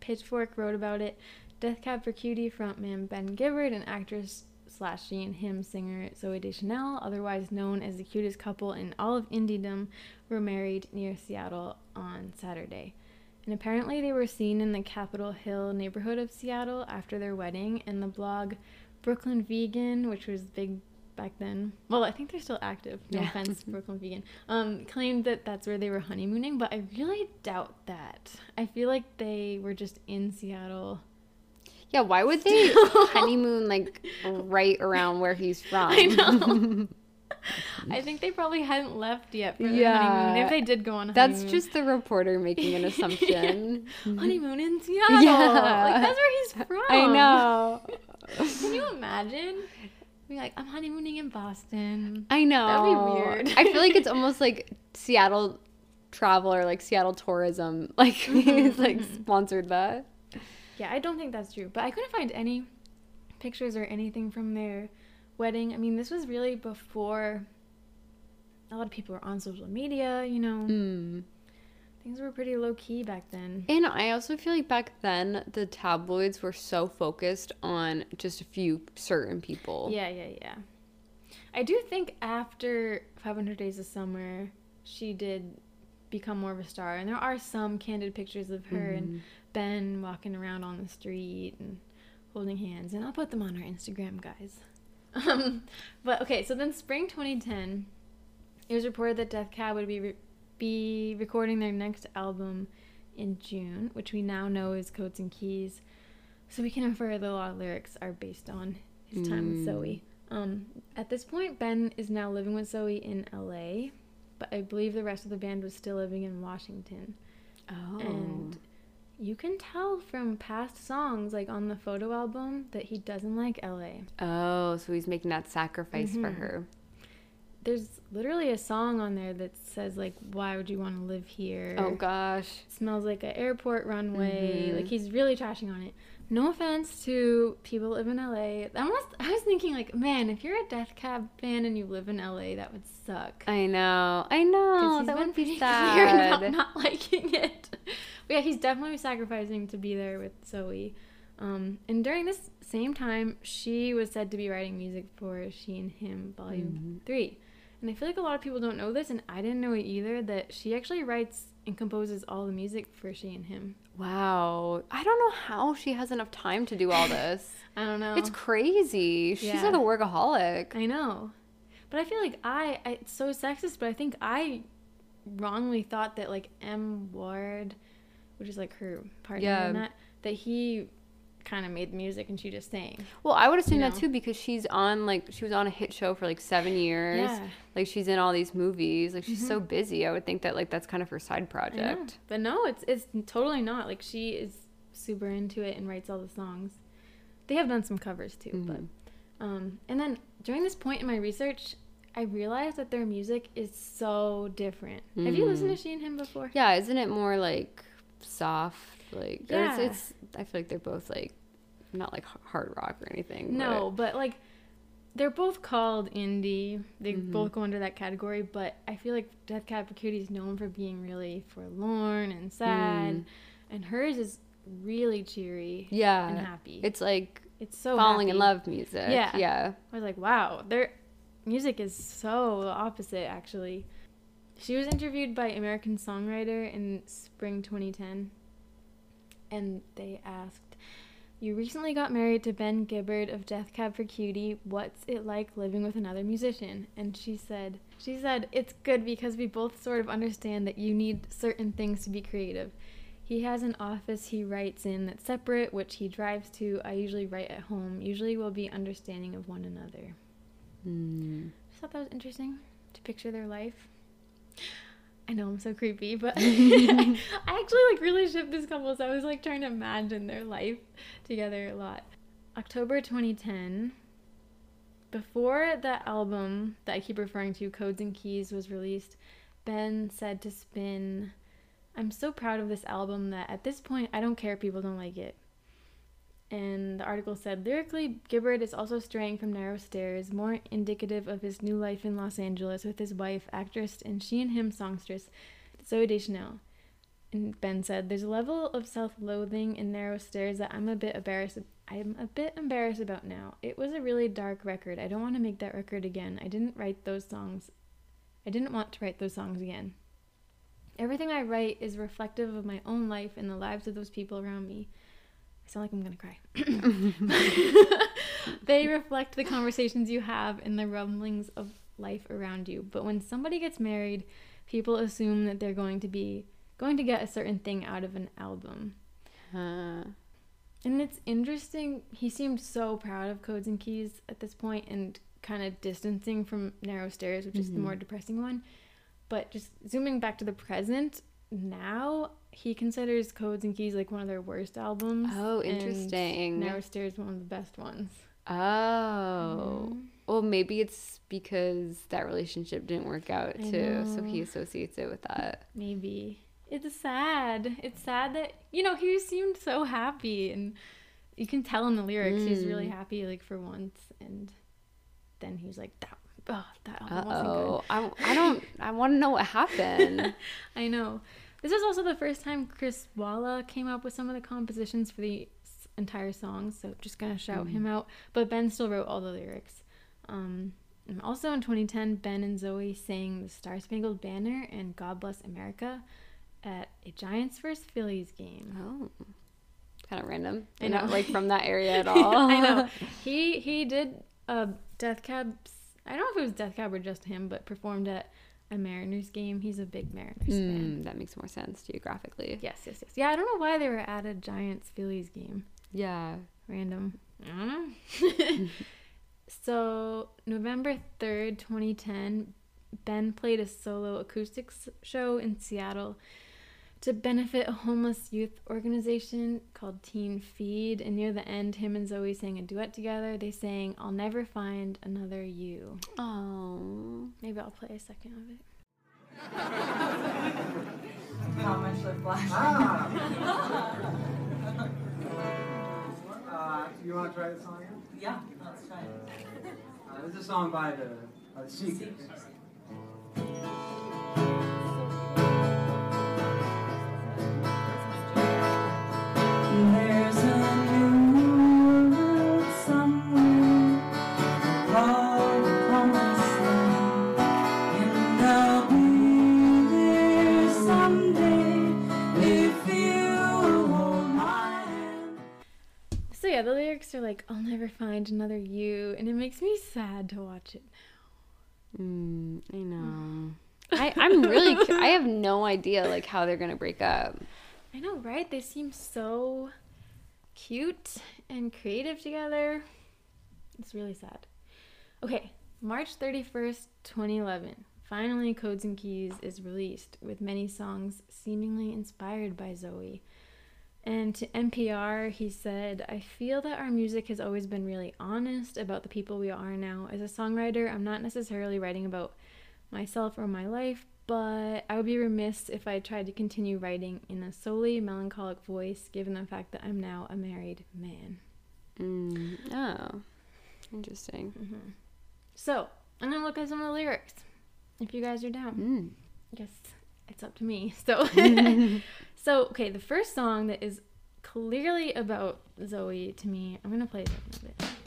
Pitchfork wrote about it. Death Cab for Cutie frontman Ben Gibbard and actress slash she and him singer Zooey Deschanel, otherwise known as the cutest couple in all of indiedom, were married near Seattle on Saturday. And apparently they were seen in the Capitol Hill neighborhood of Seattle after their wedding, and the blog Brooklyn Vegan, which was big back then. Well, I think they're still active. No
Yeah.
offense, Brooklyn Vegan. Um, claimed that that's where they were honeymooning, but I really doubt that. I feel like they were just in Seattle.
Yeah, why would they honeymoon like right around where he's from?
I know. I think they probably hadn't left yet for the
Yeah.
honeymoon. If they did go on a honeymoon.
That's just the reporter making an assumption. Mm-hmm.
honeymoon in Seattle.
Yeah.
Like that's where he's from.
I know.
Can you imagine? Be like, I'm honeymooning in Boston.
I know.
That'd be weird.
I feel like it's almost like Seattle travel or like Seattle tourism. Like mm-hmm, he's like mm-hmm. sponsored that.
Yeah, I don't think that's true. But I couldn't find any pictures or anything from their wedding. I mean, this was really before a lot of people were on social media, you know.
Mm.
Things were pretty low key back then.
And I also feel like back then the tabloids were so focused on just a few certain people.
Yeah, yeah, yeah. I do think after 500 Days of Summer, she did become more of a star. And there are some candid pictures of her and Ben walking around on the street and holding hands. And I'll put them on our Instagram, guys. Um, but okay, so then spring 2010, it was reported that Death Cab would be, re- be recording their next album in June, which we now know is Codes and Keys. So we can infer that a lot of lyrics are based on his time with
Mm.
Zooey. Um, at this point, Ben is now living with Zooey in LA, but I believe the rest of the band was still living in Washington.
Oh.
And you can tell from past songs, like on the photo album, that he doesn't like LA.
oh, so he's making that sacrifice for
Mhm.
her.
There's literally a song on there that says like, "Why would you want to live here?"
Oh gosh.
smells like an airport runway.
Mhm.
Like he's really trashing on it. no offense to people that live in LA. I almost I was thinking like, man, if you're a Death Cab fan and you live in LA, that would suck.
I know. I know. That would be
pretty clear about
sad.
not liking it. But yeah, he's definitely sacrificing to be there with Zooey. Um, and during this same time, she was said to be writing music for She and Him Volume
Mhm.
3. And I feel like a lot of people don't know this, and I didn't know it either, that she actually writes and composes all the music for She and Him.
Wow. I don't know how she has enough time to do all this.
I don't know.
It's crazy. She's
Yeah.
like a workaholic.
I know. But I feel like I, I it's so sexist, but I think I wrongly thought that like M Ward, which is like her partner
Yeah.
in that, that he kind of made the music and she just sang.
Well, I would assume
You
that too because she's on like she was on a hit show for like seven years.
Yeah.
Like she's in all these movies. Like she's so busy. I would think that like that's kind of her side project.
But no, it's it's totally not. Like she is super into it and writes all the songs. They have done some covers too,
Mhm.
but um and then during this point in my research, I realized that their music is so different. Have you listened to
Mm.
She and Him before?
Yeah, isn't it more like soft? Like
Yeah.
it's, it's I feel like they're both like not like hard rock or anything.
No, but like they're both called indie. They
Mhm.
both go under that category, but I feel like Death Cab for Cutie is known for being really forlorn and sad,
Mm.
and hers is really cheery
yeah,
and happy.
it's like
it's so
falling in love music.
Yeah.
yeah.
I was like, wow, their music is so opposite actually. She was interviewed by American Songwriter in spring 2010, and they asked, "You recently got married to Ben Gibbard of Death Cab for Cutie. What's it like living with another musician?" And she said, "She said it's good because we both sort of understand that you need certain things to be creative." He has an office he writes in that's separate, which he drives to. I usually write at home. Usually we'll be understanding of one another.
Mm.
Just thought that was interesting to picture their life. I know I'm so creepy, but I actually like really ship this couple, so I was like trying to imagine their life together a lot. October 2010, before that album that I keep referring to, Codes and Keys, was released, Ben said to Spin, I'm so proud of this album that at this point I don't care if people don't like it. And the article said lyrically, Gibbard is also straying from narrow stairs, more indicative of his new life in Los Angeles with his wife, actress, and she and him songstress, Zooey Deschanel. And Ben said, "There's a level of self-loathing in narrow stairs that I'm a bit embarrassed. I'm a bit embarrassed about now. It was a really dark record. I don't want to make that record again. I didn't write those songs. I didn't want to write those songs again. Everything I write is reflective of my own life and the lives of those people around me." I sound like I'm gonna cry. they reflect the conversations you have and the rumblings of life around you. But when somebody gets married, people assume that they're going to be going to get a certain thing out of an album.
Uh,
And it's interesting. He seemed so proud of Codes and Keys at this point and kind of distancing from Narrow Stairs, which is the
Mhm.
more depressing one. But just zooming back to the present, now he considers Codes and Keys like one of their worst albums.
oh, interesting.
Narrow Stairs one of the best ones.
Oh.
Mhm.
Well, maybe it's because that relationship didn't work out too, so he associates it with that.
Maybe. It's sad. It's sad that you know he seemed so happy, and you can tell in the lyrics he's really
Mm.
happy, like for once, and then he was like, "That, oh, that
Uh
album wasn't
oh. I, I don't. I want to know what happened.
I know. This is also the first time Chris Walla came up with some of the compositions for the entire songs, so just gonna shout
Mm.
him out. But Ben still wrote all the lyrics. Um, also in 2010, Ben and Zoe sang the Star Spangled Banner and God Bless America at a Giants vs. Phillies game.
oh. Kind of random.
I
You're not
know.
like from that area at all.
I know. He he did a Death Cab. I don't know if it was Death Cab or just him, but performed at a Mariners game. He's a big Mariners fan.
Mm, that makes more sense geographically.
Yes, yes, yes. Yeah, I don't know why they were at a Giants Phillies game.
Yeah.
Random. I don't know. so November third, twenty ten, Ben played a solo acoustic s- show in Seattle to benefit a homeless youth organization called Teen Feed. And near the end, him and Zooey sang a duet together. They sang "I'll Never Find Another You."
Oh.
Maybe I'll play a second of it.
How much the flash? want you want to try the song again?
Yeah, let's try it.
Uh, this is a song by the, by the Seekers.
So yeah, the lyrics are like, "I'll never find another you," and it makes me sad to watch it.
Mm, I know. I, I'm really. cu- I have no idea like how they're gonna break up.
I know, right? They seem so cute and creative together. It's really sad. Okay, March 31st, 2011. Finally, Codes and Keys is released with many songs seemingly inspired by Zooey. And to NPR, he said, I feel that our music has always been really honest about the people we are now. As a songwriter, I'm not necessarily writing about myself or my life, but I would be remiss if I tried to continue writing in a solely melancholic voice given the fact that I'm now a married man.
Mm, oh, interesting.
So, I'm gonna look at some of the lyrics if you guys are down.
Mm.
I guess it's up to me. So, so okay, the first song that is clearly about Zooey to me, I'm gonna play something of it.
She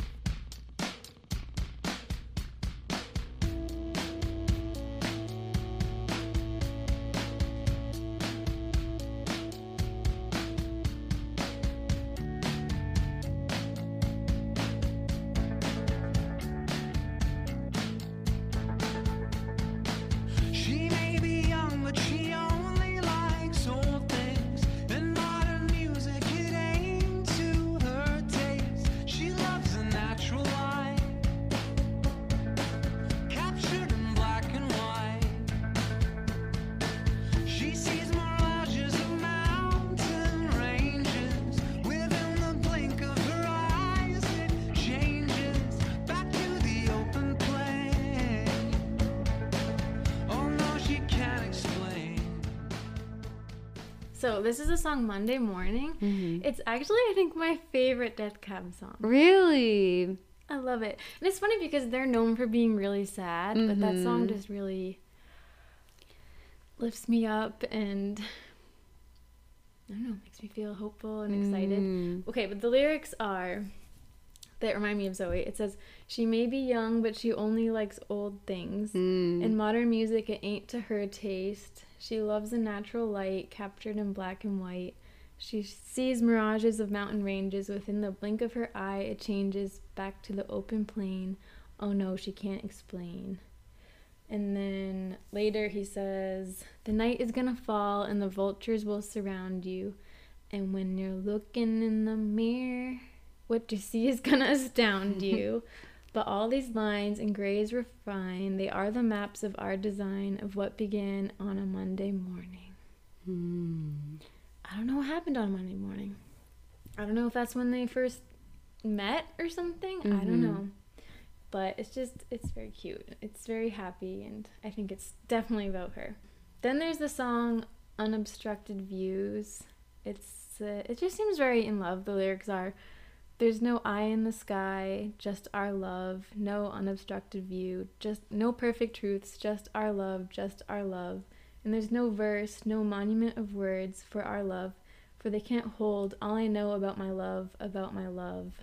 this is a song Monday Morning.
Mm-hmm.
It's actually, I think, my favorite Death Cab song.
Really?
I love it. And it's funny because they're known for being really sad, but that song
Mhm.
just really lifts me up and I don't know, makes me feel hopeful and excited.
Mm.
Okay, but the lyrics are that remind me of Zooey. It says, She may be young, but she only likes old things.
Mm.
In modern music, it ain't to her taste. She loves the natural light captured in black and white. She sees mirages of mountain ranges. Within the blink of her eye, it changes back to the open plain. Oh no, she can't explain. And then later he says, The night is gonna fall and the vultures will surround you. And when you're looking in the mirror, what you see is gonna astound you. But all these lines and grays refine, they are the maps of our design of what began on a Monday morning.
Mm.
I don't know what happened on a Monday morning. I don't know if that's when they first met or something. I don't
Mhm.
know. But it's just, it's very cute. It's very happy, and I think it's definitely about her. Then there's the song Unobstructed Views. It's, uh, it just seems very in love. The lyrics are, there's no eye in the sky, just our love, no unobstructed view, just no perfect truths, just our love, just our love. And there's no verse, no monument of words for our love, for they can't hold all I know about my love, about my love.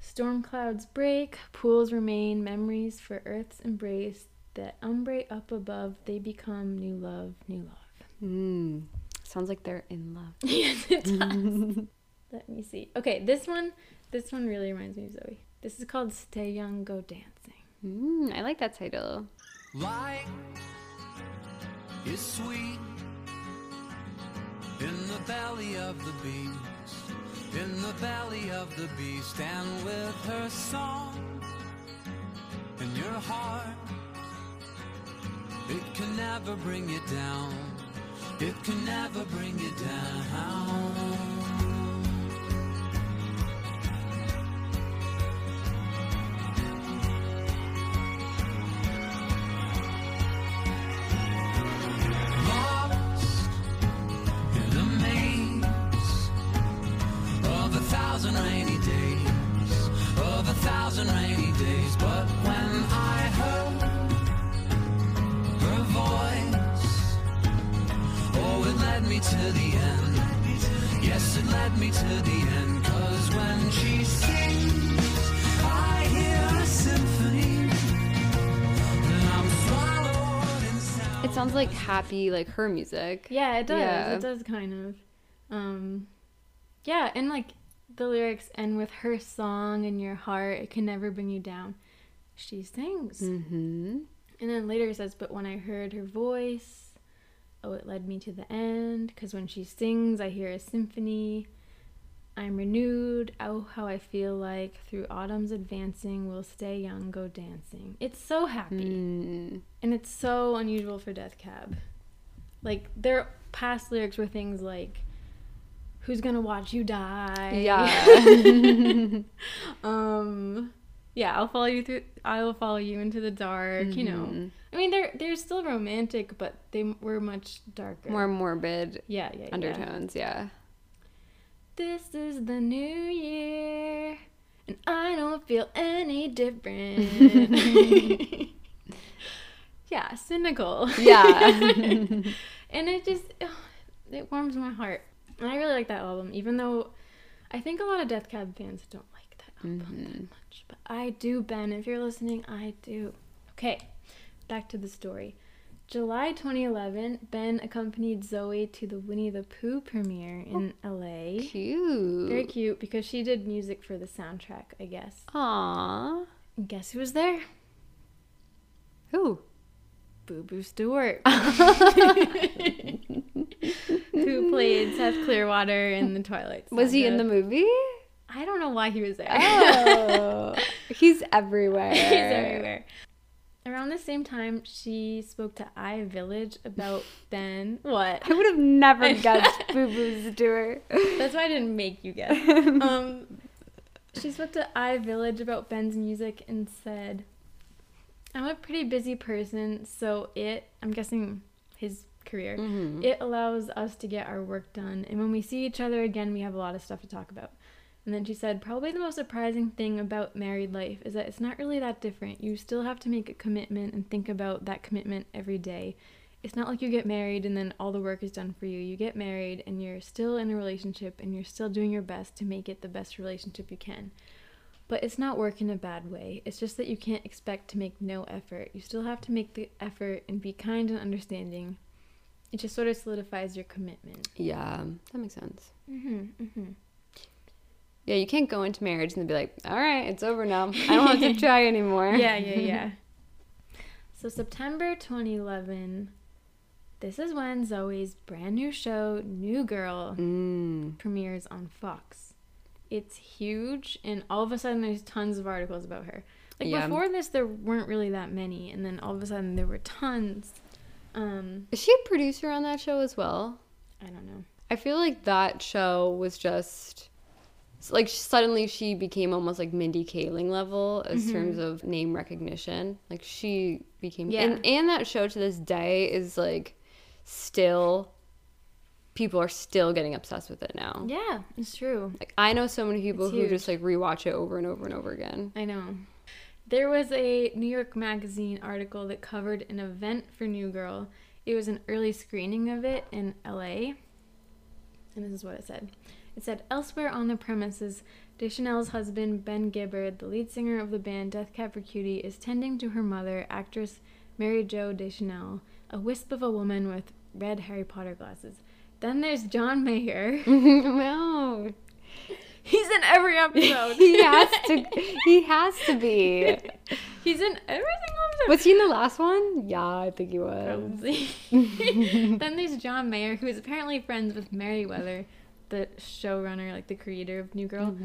Storm clouds break, pools remain, memories for earth's embrace, that umbre up above, they become new love, new love.
Mm. Sounds like they're in love.
yes, it does. Let me see. Okay, this one, this one really reminds me of Zooey. This is called Stay Young, Go Dancing.
Mm, I like that title.
Light is sweet in the belly of the beast, in the belly of the beast, and with her song in your heart, it can never bring you down. It can never bring you down.
Sounds like happy, like her music.
Yeah, it does.
Yeah.
It does kind of. Um, yeah, and like the lyrics end with her song in your heart. It can never bring you down. She sings,
Mm-hmm.
and then later it says, "But when I heard her voice, oh, it led me to the end. Because when she sings, I hear a symphony." I'm renewed. Oh, how I feel like through autumn's advancing, we'll stay young, go dancing. It's so happy.
Mm.
And it's so unusual for Death Cab. Like their past lyrics were things like "Who's gonna watch you die?"
Yeah.
um, yeah, I'll follow you through. I will follow you into the dark. You know,
Mhm.
I mean, they're they're still romantic, but they were much darker.
More morbid
yeah, yeah, yeah.
undertones, yeah.
This is the new year, and I don't feel any different. yeah, cynical.
Yeah.
and it just, it warms my heart. And I really like that album, even though I think a lot of Death Cab fans don't like that album that mm-hmm. much. But I do, Ben. If you're listening, I do. Okay, back to the story. July 2011, Ben accompanied Zooey to the Winnie the Pooh premiere in oh, LA.
Cute.
Very cute because she did music for the soundtrack, I guess.
Aww.
And guess who was there?
Who?
Boo Boo Stewart. who played Seth Clearwater in the Twilight
Was he in the movie?
I don't know why he was there.
Oh. He's everywhere.
He's everywhere. Around the same time, she spoke to iVillage about Ben. What?
I would have never guessed Boo Boo Stewart.
That's why I didn't make you guess. Um, she spoke to iVillage about Ben's music and said, "I'm a pretty busy person, so it. I'm guessing his career.
Mhm.
It allows us to get our work done, and when we see each other again, we have a lot of stuff to talk about." And then she said, Probably the most surprising thing about married life is that it's not really that different. You still have to make a commitment and think about that commitment every day. It's not like you get married and then all the work is done for you. You get married and you're still in a relationship and you're still doing your best to make it the best relationship you can. But it's not work in a bad way. It's just that you can't expect to make no effort. You still have to make the effort and be kind and understanding. It just sort of solidifies your commitment.
Yeah, that makes sense.
Mm-hmm, mm-hmm.
Yeah, you can't go into marriage and be like, all right, it's over now. I don't have to try anymore.
yeah, yeah, yeah. So September 2011, this is when Zooey's brand new show, New Girl,
Mm.
premieres on Fox. It's huge, and all of a sudden there's tons of articles about her. Like
Yeah.
before this, there weren't really that many, and then all of a sudden there were tons. Um,
Is she a producer on that show as well?
I don't know.
I feel like that show was just like suddenly she became almost like Mindy Kaling level as mm-hmm. terms of name recognition. Like she became
Yeah.
and and that show to this day is like still people are still getting obsessed with it now.
Yeah, it's true.
Like I know so many people
It's
who
huge.
just like rewatch it over and over and over again.
I know. There was a New York Magazine article that covered an event for New Girl. It was an early screening of it in LA. And this is what it said. It said, Elsewhere on the premises, Deschanel's husband, Ben Gibbard, the lead singer of the band Death Cab for Cutie, is tending to her mother, actress Mary Jo Deschanel, a wisp of a woman with red Harry Potter glasses. Then there's John Mayer.
no.
He's in every episode.
he has to he has to be.
He's in every single episode.
Was he in the last one? Yeah, I think he was.
Probably. then there's John Mayer, who is apparently friends with Meriwether, the showrunner, like the creator of New Girl,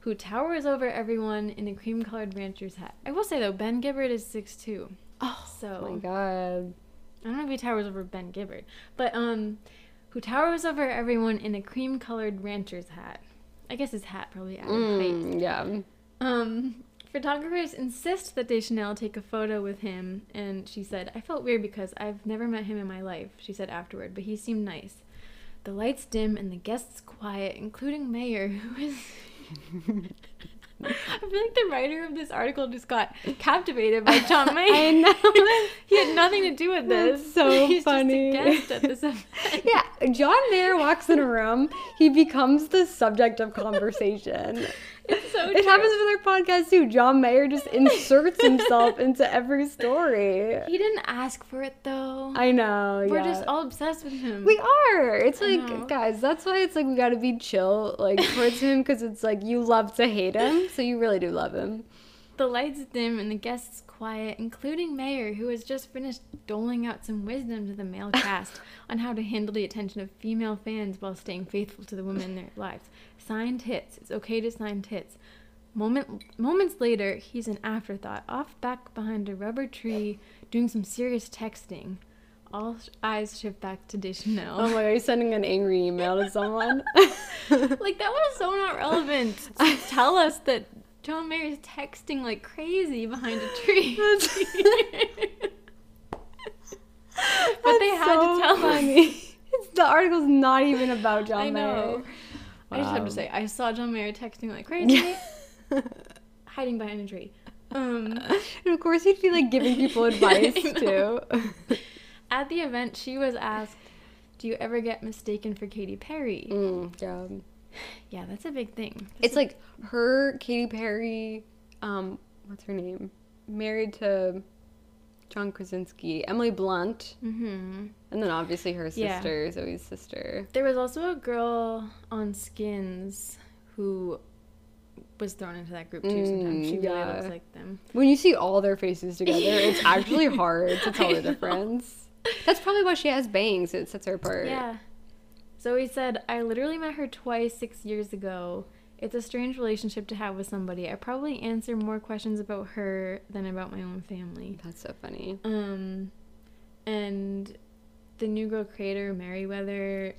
who towers over everyone in a cream colored rancher's hat. I will say though, Ben Gibbard is 6'2.
Oh,
So
my god.
I don't know if he towers over Ben Gibbard, but um, who towers over everyone in a cream colored rancher's hat. I guess his hat probably added height.
Mm, yeah.
Um, photographers insist that Deschanel take a photo with him, and she said, I felt weird because I've never met him in my life, she said afterward, but he seemed nice. The lights dim and the guests quiet, including Mayer, who is. I feel like the writer of this article just got captivated by John Mayer.
I know.
he had nothing to do with this.
That's so
He's
funny.
Just a guest at this event.
yeah, John Mayer walks in a room, he becomes the subject of conversation.
It's so
It
true.
happens with our podcast too. John Mayer just inserts himself into every story.
He didn't ask for it though.
I know.
We're
yeah.
just all obsessed with him.
We are. It's
I
like,
know.
guys, that's why it's like we gotta be chill, like towards him, because it's like you love to hate him, so you really do love him.
The lights dim and the guests quiet, including Mayer, who has just finished doling out some wisdom to the male cast on how to handle the attention of female fans while staying faithful to the women in their lives. Signed hits. It's okay to sign hits. Moment moments later, he's an afterthought, off back behind a rubber tree, doing some serious texting. All sh- eyes shift back to Deschanel.
Oh my god, he's sending an angry email to someone.
like that was so not relevant tell us that John Mayer is texting like crazy behind a tree. but they had to tell
funny.
us.
It's, the article's not even about John
I know. I just have to say, I saw John Mayer texting like crazy, hiding behind a tree. Um,
and of course, he'd be like giving people advice too.
at the event, she was asked, "Do you ever get mistaken for Katy Perry?"
Mm, yeah.
Yeah, that's a big thing.
It's like her, Katy Perry, um, what's her name? Married to John Krasinski, Emily Blunt,
hmm
and then obviously her
Yeah.
sister, Zooey's sister.
There was also a girl on Skins who was thrown into that group too. Sometimes she
Mm,
really looks like them.
When you see all their faces together, it's actually hard to tell the difference. That's probably why she has bangs. It sets her apart.
Yeah. Zooey said, I literally met her twice six years ago. It's a strange relationship to have with somebody. I probably answer more questions about her than about my own family.
That's so funny.
Um, and the New Girl creator, Meriwether,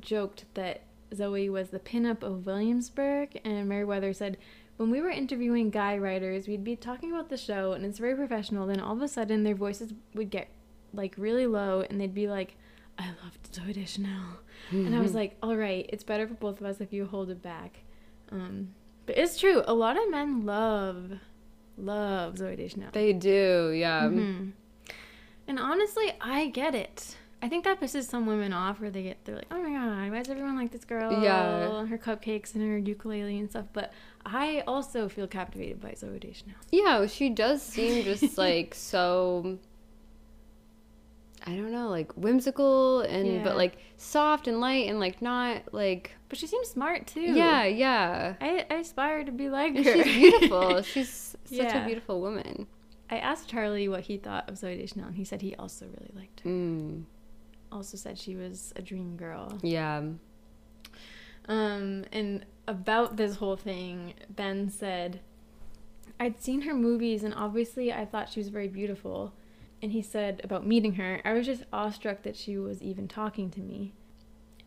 joked that Zooey was the pinup of Williamsburg, and Meriwether said, when we were interviewing guy writers, we'd be talking about the show, and it's very professional. Then all of a sudden, their voices would get like really low, and they'd be like, "I loved Zooey Deschanel," and I was like, "All right, it's better for both of us if you hold it back." Um, but it's true. A lot of men love, love Zooey Deschanel.
They do, yeah.
Mhm. And honestly, I get it. I think that pisses some women off where they get they're like, oh my god, why does everyone like this girl?
Yeah.
her cupcakes and her ukulele and stuff. But I also feel captivated by Zooey Deschanel.
Yeah, she does seem just like so. I don't know, like whimsical and
Yeah.
but like soft and light and like not like
But she seems smart too.
yeah, yeah.
I, I aspire to be like
And
her.
she's beautiful. She's such
Yeah.
a beautiful woman.
I asked Charlie what he thought of Zooey Deschanel, and he said he also really liked her.
Mm,
Also said she was a dream girl.
yeah.
Um, and about this whole thing, Ben said, I'd seen her movies and obviously I thought she was very beautiful. And he said about meeting her, I was just awestruck that she was even talking to me.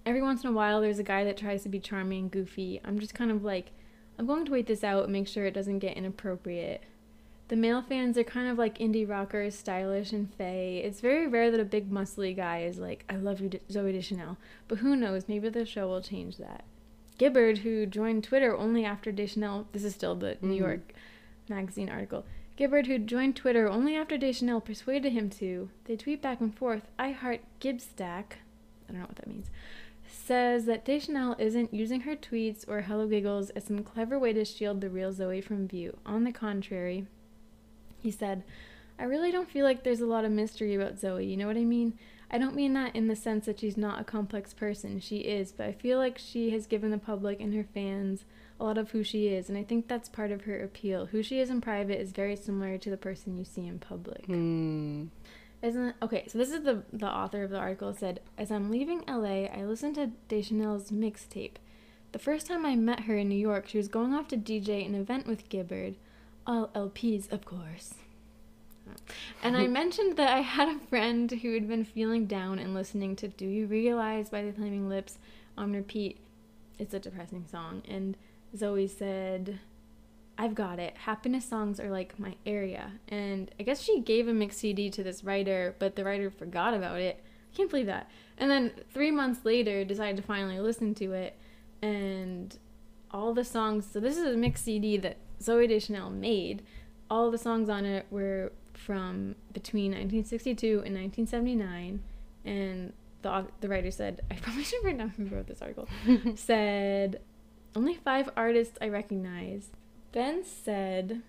Every once in a while, there's a guy that tries to be charming and goofy. I'm just kind of like, I'm going to wait this out and make sure it doesn't get inappropriate. The male fans are kind of like indie rockers, stylish and fey. It's very rare that a big muscly guy is like, I love you, Zooey Deschanel. But who knows, maybe the show will change that. Gibbard, who joined Twitter only after Deschanel, this is still the New
Mhm.
York Magazine article. Gibbard, who joined Twitter only after Deschanel persuaded him to, they tweet back and forth, I heart Gibstack, I don't know what that means, says that Deschanel isn't using her tweets or Hello Giggles as some clever way to shield the real Zooey from view. On the contrary, he said, I really don't feel like there's a lot of mystery about Zooey, you know what I mean? I don't mean that in the sense that she's not a complex person. She is, but I feel like she has given the public and her fans a lot of who she is, and I think that's part of her appeal. Who she is in private is very similar to the person you see in public.
Mm.
Isn't okay? So this is the the author of the article said, as I'm leaving LA, I listened to Deschanel's mixtape. The first time I met her in New York, she was going off to DJ an event with Gibbard, all LPs, of course. And I mentioned that I had a friend who had been feeling down and listening to "Do You Realize" by the Flaming Lips on repeat. It's a depressing song, and Zooey said, I've got it. Happiness songs are like my area. And I guess she gave a mix CD to this writer, but the writer forgot about it. I can't believe that. And then three months later, decided to finally listen to it. And all the songs. So this is a mix CD that Zooey Deschanel made. All the songs on it were from between 1962 and 1979, and the the writer said, I probably should write down who wrote this article. said only five artists I recognize. Ben said,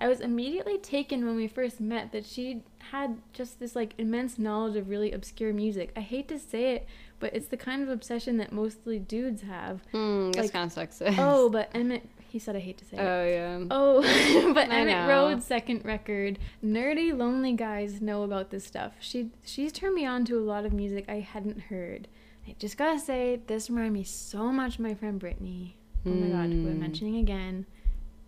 I was immediately taken when we first met that she had just this like immense knowledge of really obscure music. I hate to say it, but it's the kind of obsession that mostly dudes have.
Hmm, That's
Like-
kind of sexist.
Oh, but Emmett, he said I hate to say it.
Oh yeah.
Oh, but
I
Emitt
know.
Rhodes' second record, nerdy, lonely guys know about this stuff. She she's turned me on to a lot of music I hadn't heard. I just gotta say, this reminded me so much of my friend Brittany. Oh my god, who I'm
Mm.
mentioning again.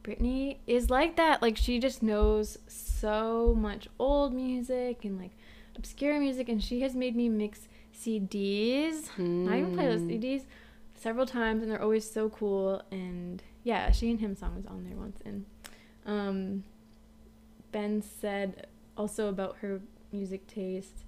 Brittany is like that. Like she just knows so much old music and like obscure music, and she has made me mix CDs, not even playlist
Mm.
CDs, several times, and they're always so cool. And yeah, she and him song was on there once, and um, Ben said also about her music taste.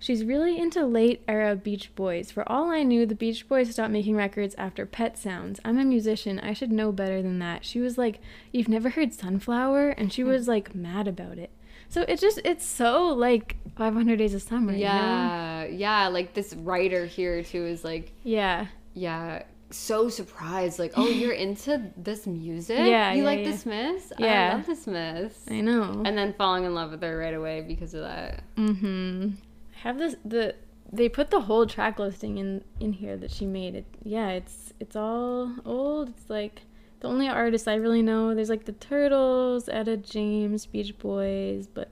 She's really into late era Beach Boys. For all I knew, the Beach Boys stopped making records after Pet Sounds. I'm a musician. I should know better than that. She was like, You've never heard Sunflower? And she was like mad about it. So it's just, it's so like 500 Days of Summer. you know?
yeah, yeah. Like this writer here too is like,
Yeah.
yeah, so surprised. Like, oh, you're into this music?
Yeah,
you
yeah,
like
yeah.
the Smiths?
Yeah.
I love the Smiths.
I know.
And then falling in love with her right away because of that.
Mm-hmm. I have this the they put the whole track listing in in here that she made. It yeah, it's it's all old. It's like the only artists I really know. There's like the Turtles, Etta James, Beach Boys, but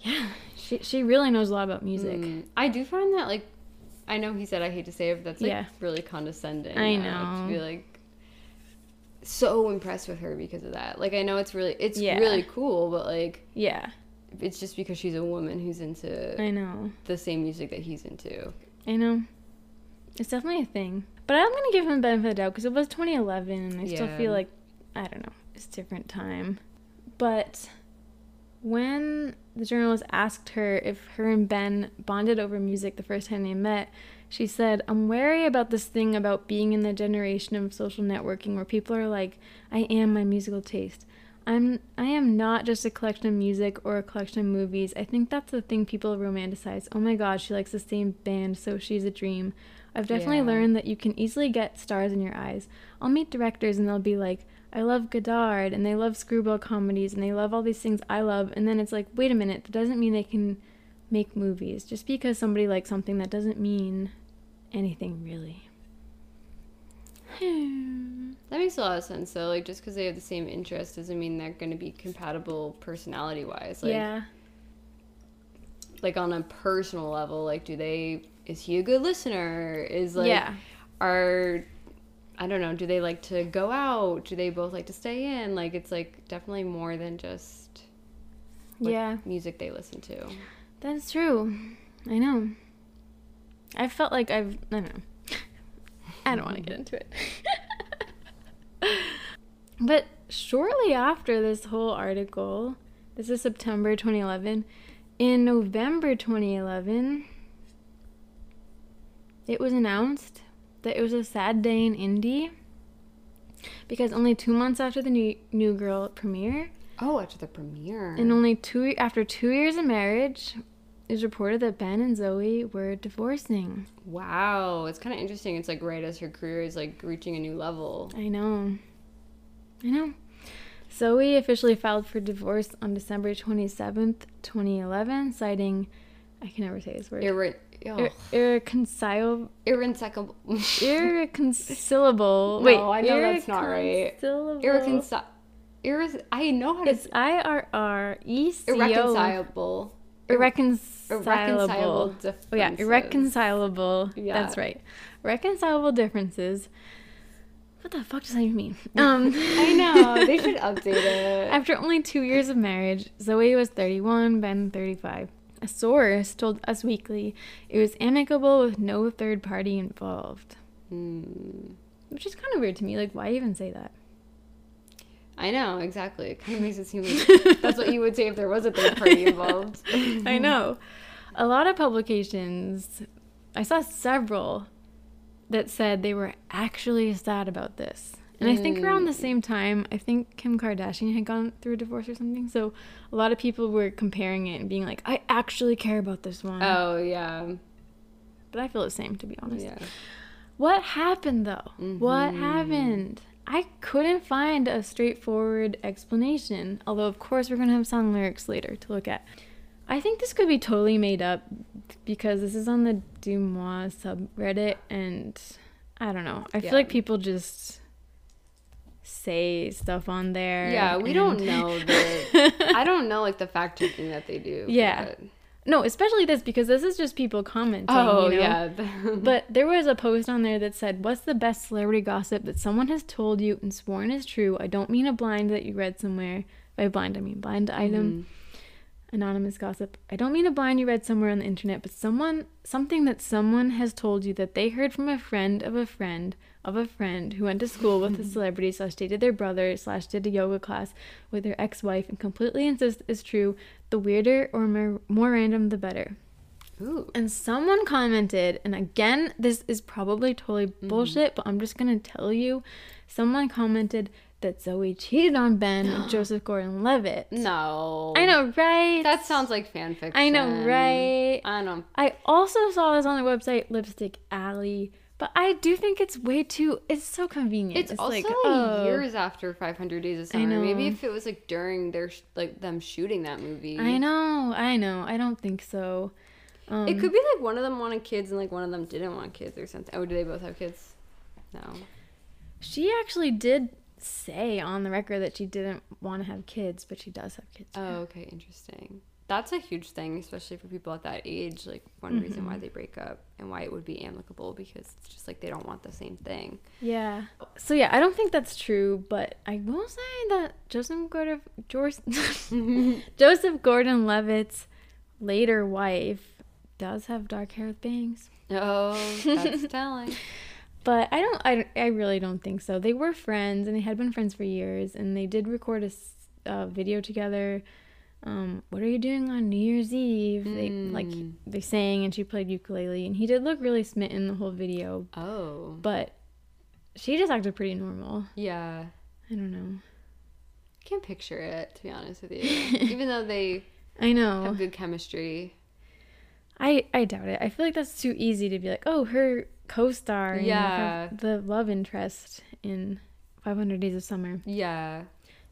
yeah, she she really knows a lot about music.
Mm, I do find that like, I know he said I hate to say it, but that's like
Yeah.
really condescending.
I
uh,
know.
To be like so impressed with her because of that. Like I know it's really it's
Yeah.
really cool, but like
Yeah,
it's just because she's a woman who's into
I know.
the same music that he's into.
I know. It's definitely a thing. But I'm gonna give him the benefit of the doubt because it was 2011, and I still feel like I don't know, it's a different time. But when the journalist asked her if her and Ben bonded over music the first time they met, she said, "I'm wary about this thing about being in the generation of social networking where people are like, I am my musical taste." I'm I am not just a collection of music or a collection of movies. I think that's the thing people romanticize. Oh my god, she likes the same band, so she's a dream. I've definitely
Yeah.
learned that you can easily get stars in your eyes. I'll meet directors and they'll be like, I love Godard and they love screwball comedies and they love all these things I love and then it's like, wait a minute, that doesn't mean they can make movies. Just because somebody likes something that doesn't mean anything really. Hmm.
That makes a lot of sense though. Like just because they have the same interest doesn't mean they're going to be compatible personality wise. Like,
yeah.
Like on a personal level, like do they? Is he a good listener? Is like
yeah.
are I don't know. Do they like to go out? Do they both like to stay in? Like it's like definitely more than just
Yeah.
music they listen to.
That's true. I know. I felt like I've. I don't know. I don't want to get into it. but shortly after this whole article, this is September 2011. In November 2011, it was announced that it was a sad day in indie because only two months after the new, new Girl premiere,
Oh, after the premiere.
and only two after two years of marriage, it was reported that Ben and Zooey were divorcing.
wow, it's kind of interesting. It's like right as her career is like reaching a new level.
I know. I know. Zooey officially filed for divorce on December 27th, 2011, citing, I can never say this word,
Irre- oh,
ir- irreconcilable,
irreconcilable.
irreconcilable.
No,
Wait,
I know that's not right.
irreconcilable-
Irreconcil. Irre- I know how to.
It's I R R E C O.
irreconcilable.
Irreconcilable.
Irreconcilable
Oh yeah, irreconcilable.
Yeah.
That's right. Reconcilable differences. What the fuck does that even mean? Um,
I know they should update it.
After only two years of marriage, Zooey was 31, Ben 35. A source told Us Weekly it was amicable with no third party involved.
Hmm.
Which is kind of weird to me. Like, why even say that?
I know exactly. It kind of makes it seem like that's what you would say if there was a third party involved.
I know. A lot of publications, I saw several that said they were actually sad about this. And I think around
Mm.
the same time, I think Kim Kardashian had gone through a divorce or something. So a lot of people were comparing it and being like, I actually care about this one.
Oh yeah,
But I feel the same, to be honest.
yeah.
What happened though? What
Mhm.
happened? I couldn't find a straightforward explanation, although, of course, we're going to have song lyrics later to look at. I think this could be totally made up because this is on the Deuxmoi subreddit, and I don't know. I
Yeah.
feel like people just say stuff on there.
Yeah, we don't know the. I don't know like the fact checking that they do.
Yeah.
but-
no, especially this because this is just people commenting.
Oh
you know?
yeah.
But there was a post on there that said, What's the best celebrity gossip that someone has told you and sworn is true? I don't mean a blind that you read somewhere. By blind, I mean blind item. Mm-hmm. Anonymous gossip. I don't mean a blind you read somewhere on the internet, but someone, something that someone has told you that they heard from a friend of a friend of a friend who went to school with a celebrity slash dated their brother slash did a yoga class with their ex-wife and completely insist is true. The weirder or more, more random, the better.
Ooh.
And someone commented, and again, this is probably totally
Mm-hmm.
bullshit, but I'm just gonna tell you. Someone commented that Zooey cheated on Ben with Joseph Gordon-Levitt.
No.
I know, right?
That sounds like fan fiction.
I know, right?
I don't.
I also saw this on the website Lipstick Alley, but I do think it's way too. It's so convenient.
It's, also like,
oh,
years after 500 Days of Summer. Maybe if it was like during their like them shooting that movie.
I know, I know. I don't think so. Um,
It could be like one of them wanted kids and like one of them didn't want kids or something. Oh, do they both have kids? No.
She actually did say on the record that she didn't want to have kids, but she does have kids.
Oh, okay, interesting. That's a huge thing, especially for people at that age. Like one reason
Mm-hmm.
why they break up and why it would be amicable because it's just like they don't want the same thing.
Yeah. So yeah, I don't think that's true, but I will say that Joseph Gordon George, Joseph Gordon-Levitt's later wife does have dark hair with bangs.
Oh, that's telling.
But I don't I, I really don't think so. They were friends and they had been friends for years and they did record a, uh, video together. Um, what are you doing on New Year's Eve? They like
Mm.
they sang and she played ukulele and he did look really smitten the whole video,
Oh,
but she just acted pretty normal.
yeah.
I don't know.
I can't picture it to be honest with you. Even though they
I know.
have good chemistry.
I I doubt it. I feel like that's too easy to be like, oh, her co-star,
Yeah.
her- the love interest in 500 Days of Summer.
Yeah.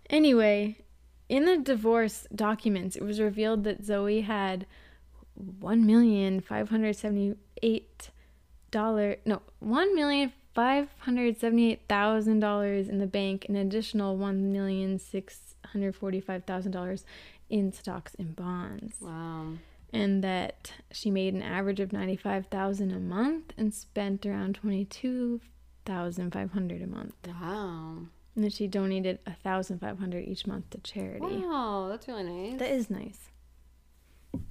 Anyway, in the divorce documents, it was revealed that Zooey had one million five hundred seventy-eight dollar no one million five hundred seventy-eight thousand dollars in the bank, an additional one million six hundred forty-five thousand dollars in stocks and bonds
Wow.
and that she made an average of 95,000 a month and spent around 22,500 a month
Wow.
And that she donated a 1,500 each month to charity.
Wow, that's really nice.
That is nice.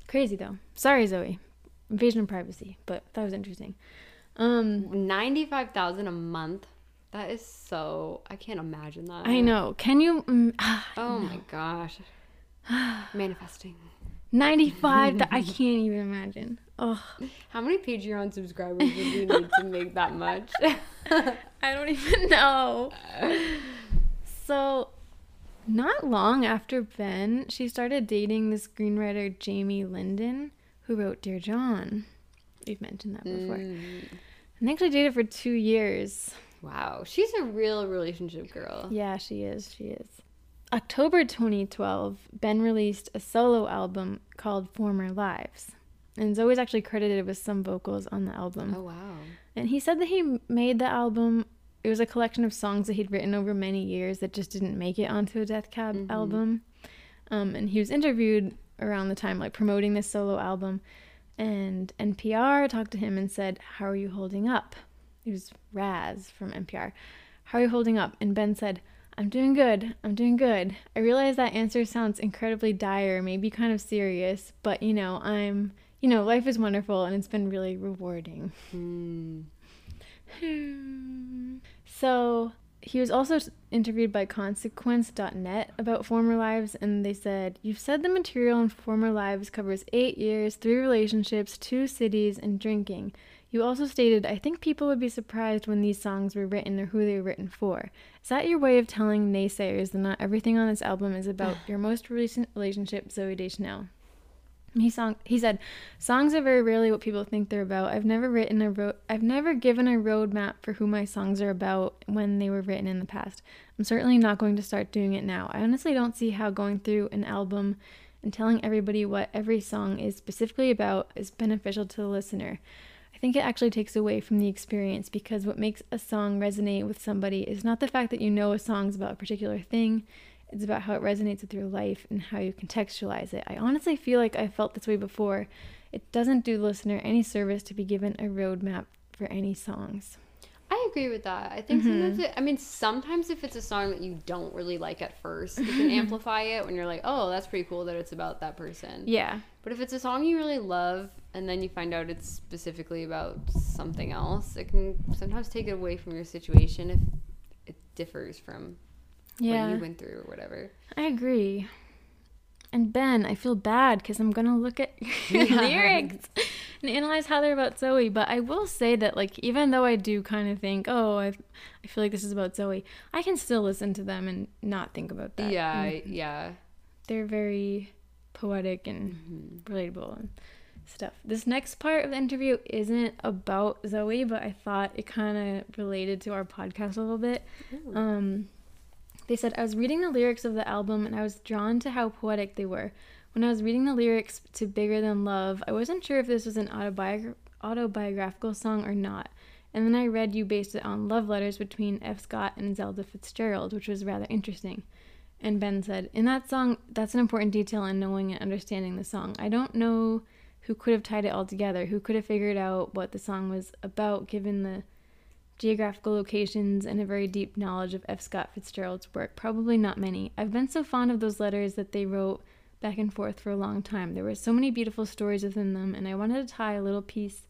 Crazy though. Sorry Zooey. Invasion of privacy, but that was interesting. Um
ninety-five thousand a month. That is so. I can't imagine that.
I know. Can you mm,
Oh my gosh. Manifesting.
95 that I can't even imagine. Oh,
How many Patreon subscribers would we need to make that much?
I don't even know. So, not long after Ben, she started dating the screenwriter Jamie Linden, who wrote Dear John. We've mentioned that before.
Mm.
And they actually dated for two years.
Wow, she's a real relationship girl.
Yeah, she is. She is. October 2012, Ben released a solo album called Former Lives. And Zooey's actually credited with some vocals on the album.
Oh wow.
And he said that he made the album. It was a collection of songs that he'd written over many years that just didn't make it onto a Death Cab album. Um, and he was interviewed around the time, like promoting this solo album. And NPR talked to him and said, How are you holding up? It was Raz from NPR. How are you holding up? And Ben said, I'm doing good. I'm doing good. I realize that answer sounds incredibly dire, maybe kind of serious, but you know, I'm, you know, life is wonderful and it's been really rewarding.
Hmm. Hmm.
So he was also interviewed by Consequence.net about former lives, and they said, You've said the material in former lives covers eight years, three relationships, two cities, and drinking. You also stated, I think people would be surprised when these songs were written or who they were written for. Is that your way of telling naysayers that not everything on this album is about your most recent relationship, Zooey Deschanel? He song he said, "Songs are very rarely what people think they're about. I've never written a ro- I've never given a roadmap for who my songs are about when they were written in the past. I'm certainly not going to start doing it now. I honestly don't see how going through an album and telling everybody what every song is specifically about is beneficial to the listener. I think it actually takes away from the experience because what makes a song resonate with somebody is not the fact that you know a song's about a particular thing, it's about how it resonates with your life and how you contextualize it. I honestly feel like I felt this way before. It doesn't do the listener any service to be given a roadmap for any songs.
I agree with that. I think sometimes mm-hmm. it, I mean, sometimes if it's a song that you don't really like at first, you can amplify it when you're like, oh, that's pretty cool that it's about that person.
Yeah.
But if it's a song you really love and then you find out it's specifically about something else, it can sometimes take it away from your situation if it differs from
Yeah.
what you went through or whatever.
I agree. And Ben, I feel bad because I'm gonna look at your lyrics and analyze how they're about Zooey. But I will say that, like, even though I do kind of think, oh, I, I feel like this is about Zooey, I can still listen to them and not think about that.
yeah,
And
yeah.
they're very poetic and relatable and stuff. This next part of the interview isn't about Zooey, but I thought it kind of related to our podcast a little bit. Um, they said, I was reading the lyrics of the album and I was drawn to how poetic they were. When I was reading the lyrics to Bigger Than Love, I wasn't sure if this was an autobiogra- autobiographical song or not. And then I read you based it on love letters between F. Scott and Zelda Fitzgerald, which was rather interesting. And Ben said, In that song, that's an important detail in knowing and understanding the song. I don't know who could have tied it all together, who could have figured out what the song was about given the geographical locations and a very deep knowledge of F. Scott Fitzgerald's work. Probably not many. I've been so fond of those letters that they wrote back and forth for a long time. There were so many beautiful stories within them, and I wanted to tie a little piece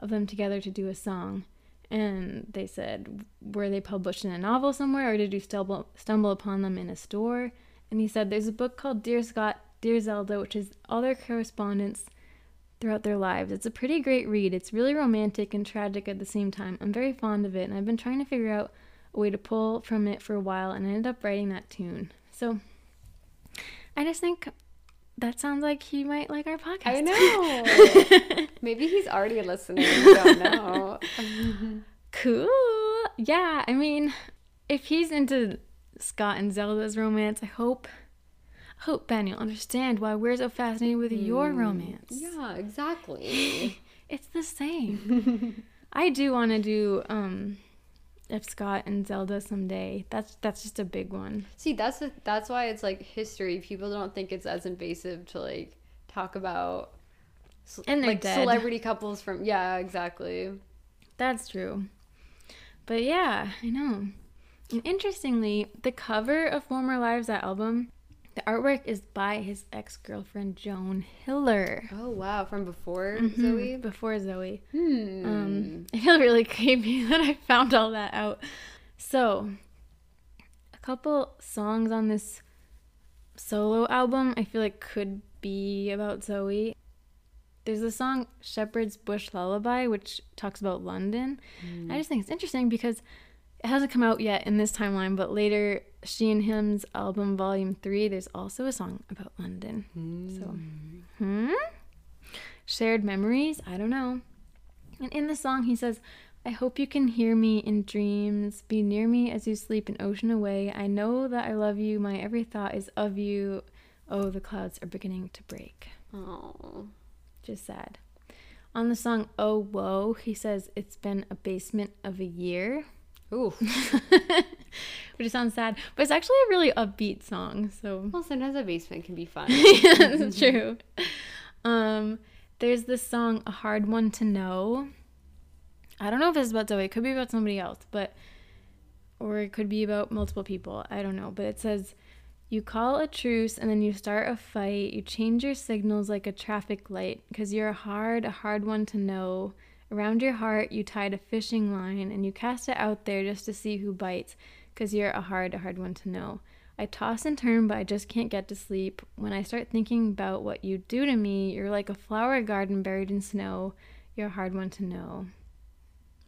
of them together to do a song. And they said, were they published in a novel somewhere, or did you stumble stumble upon them in a store? And he said, there's a book called Dear Scott, Dear Zelda, which is all their correspondence throughout their lives. It's a pretty great read. It's really romantic and tragic at the same time. I'm very fond of it, and I've been trying to figure out a way to pull from it for a while, and I ended up writing that tune. So I just think that sounds like he might like our podcast.
I know. Maybe he's already listening. We don't know.
cool. Yeah, I mean, if he's into Scott and Zelda's romance, I hope I hope Ben you'll understand why we're so fascinated with your romance.
yeah, exactly.
It's the same. I do want to do um F. Scott and Zelda someday. That's that's just a big one.
See, that's the, that's why it's like history. People don't think it's as invasive to like talk about
And
like
dead.
celebrity couples from yeah, exactly.
That's true. But yeah, I know. And interestingly, the cover of Former Lives that album, the artwork is by his ex-girlfriend Joan Hiller.
Oh wow, from before
Mhm,
Zooey.
Before Zooey.
Hmm.
Um, I feel really creepy that I found all that out. So, a couple songs on this solo album I feel like could be about Zooey. There's the song Shepherd's Bush Lullaby, which talks about London. I just think it's interesting because it hasn't come out yet in this timeline, but later, She and Him's album, Volume 3, there's also a song about London. So, hmm? Shared memories? I don't know. And in the song, he says, I hope you can hear me in dreams. Be near me as you sleep an ocean away. I know that I love you. My every thought is of you. Oh, the clouds are beginning to break.
Oh.
Just sad. On the song Oh Woe, he says it's been a basement of a year,
Ooh.
which sounds sad, but it's actually a really upbeat song. So
Well, sometimes a basement can be fun.
that's true. Um, there's this song, A Hard One to Know. I don't know if it's about Zooey. It could be about somebody else, but or it could be about multiple people. I don't know. But it says you call a truce and then you start a fight. You change your signals like a traffic light because you're a hard, a hard one to know. Around your heart, you tied a fishing line and you cast it out there just to see who bites because you're a hard, a hard one to know. I toss and turn, but I just can't get to sleep. When I start thinking about what you do to me, you're like a flower garden buried in snow. You're a hard one to know.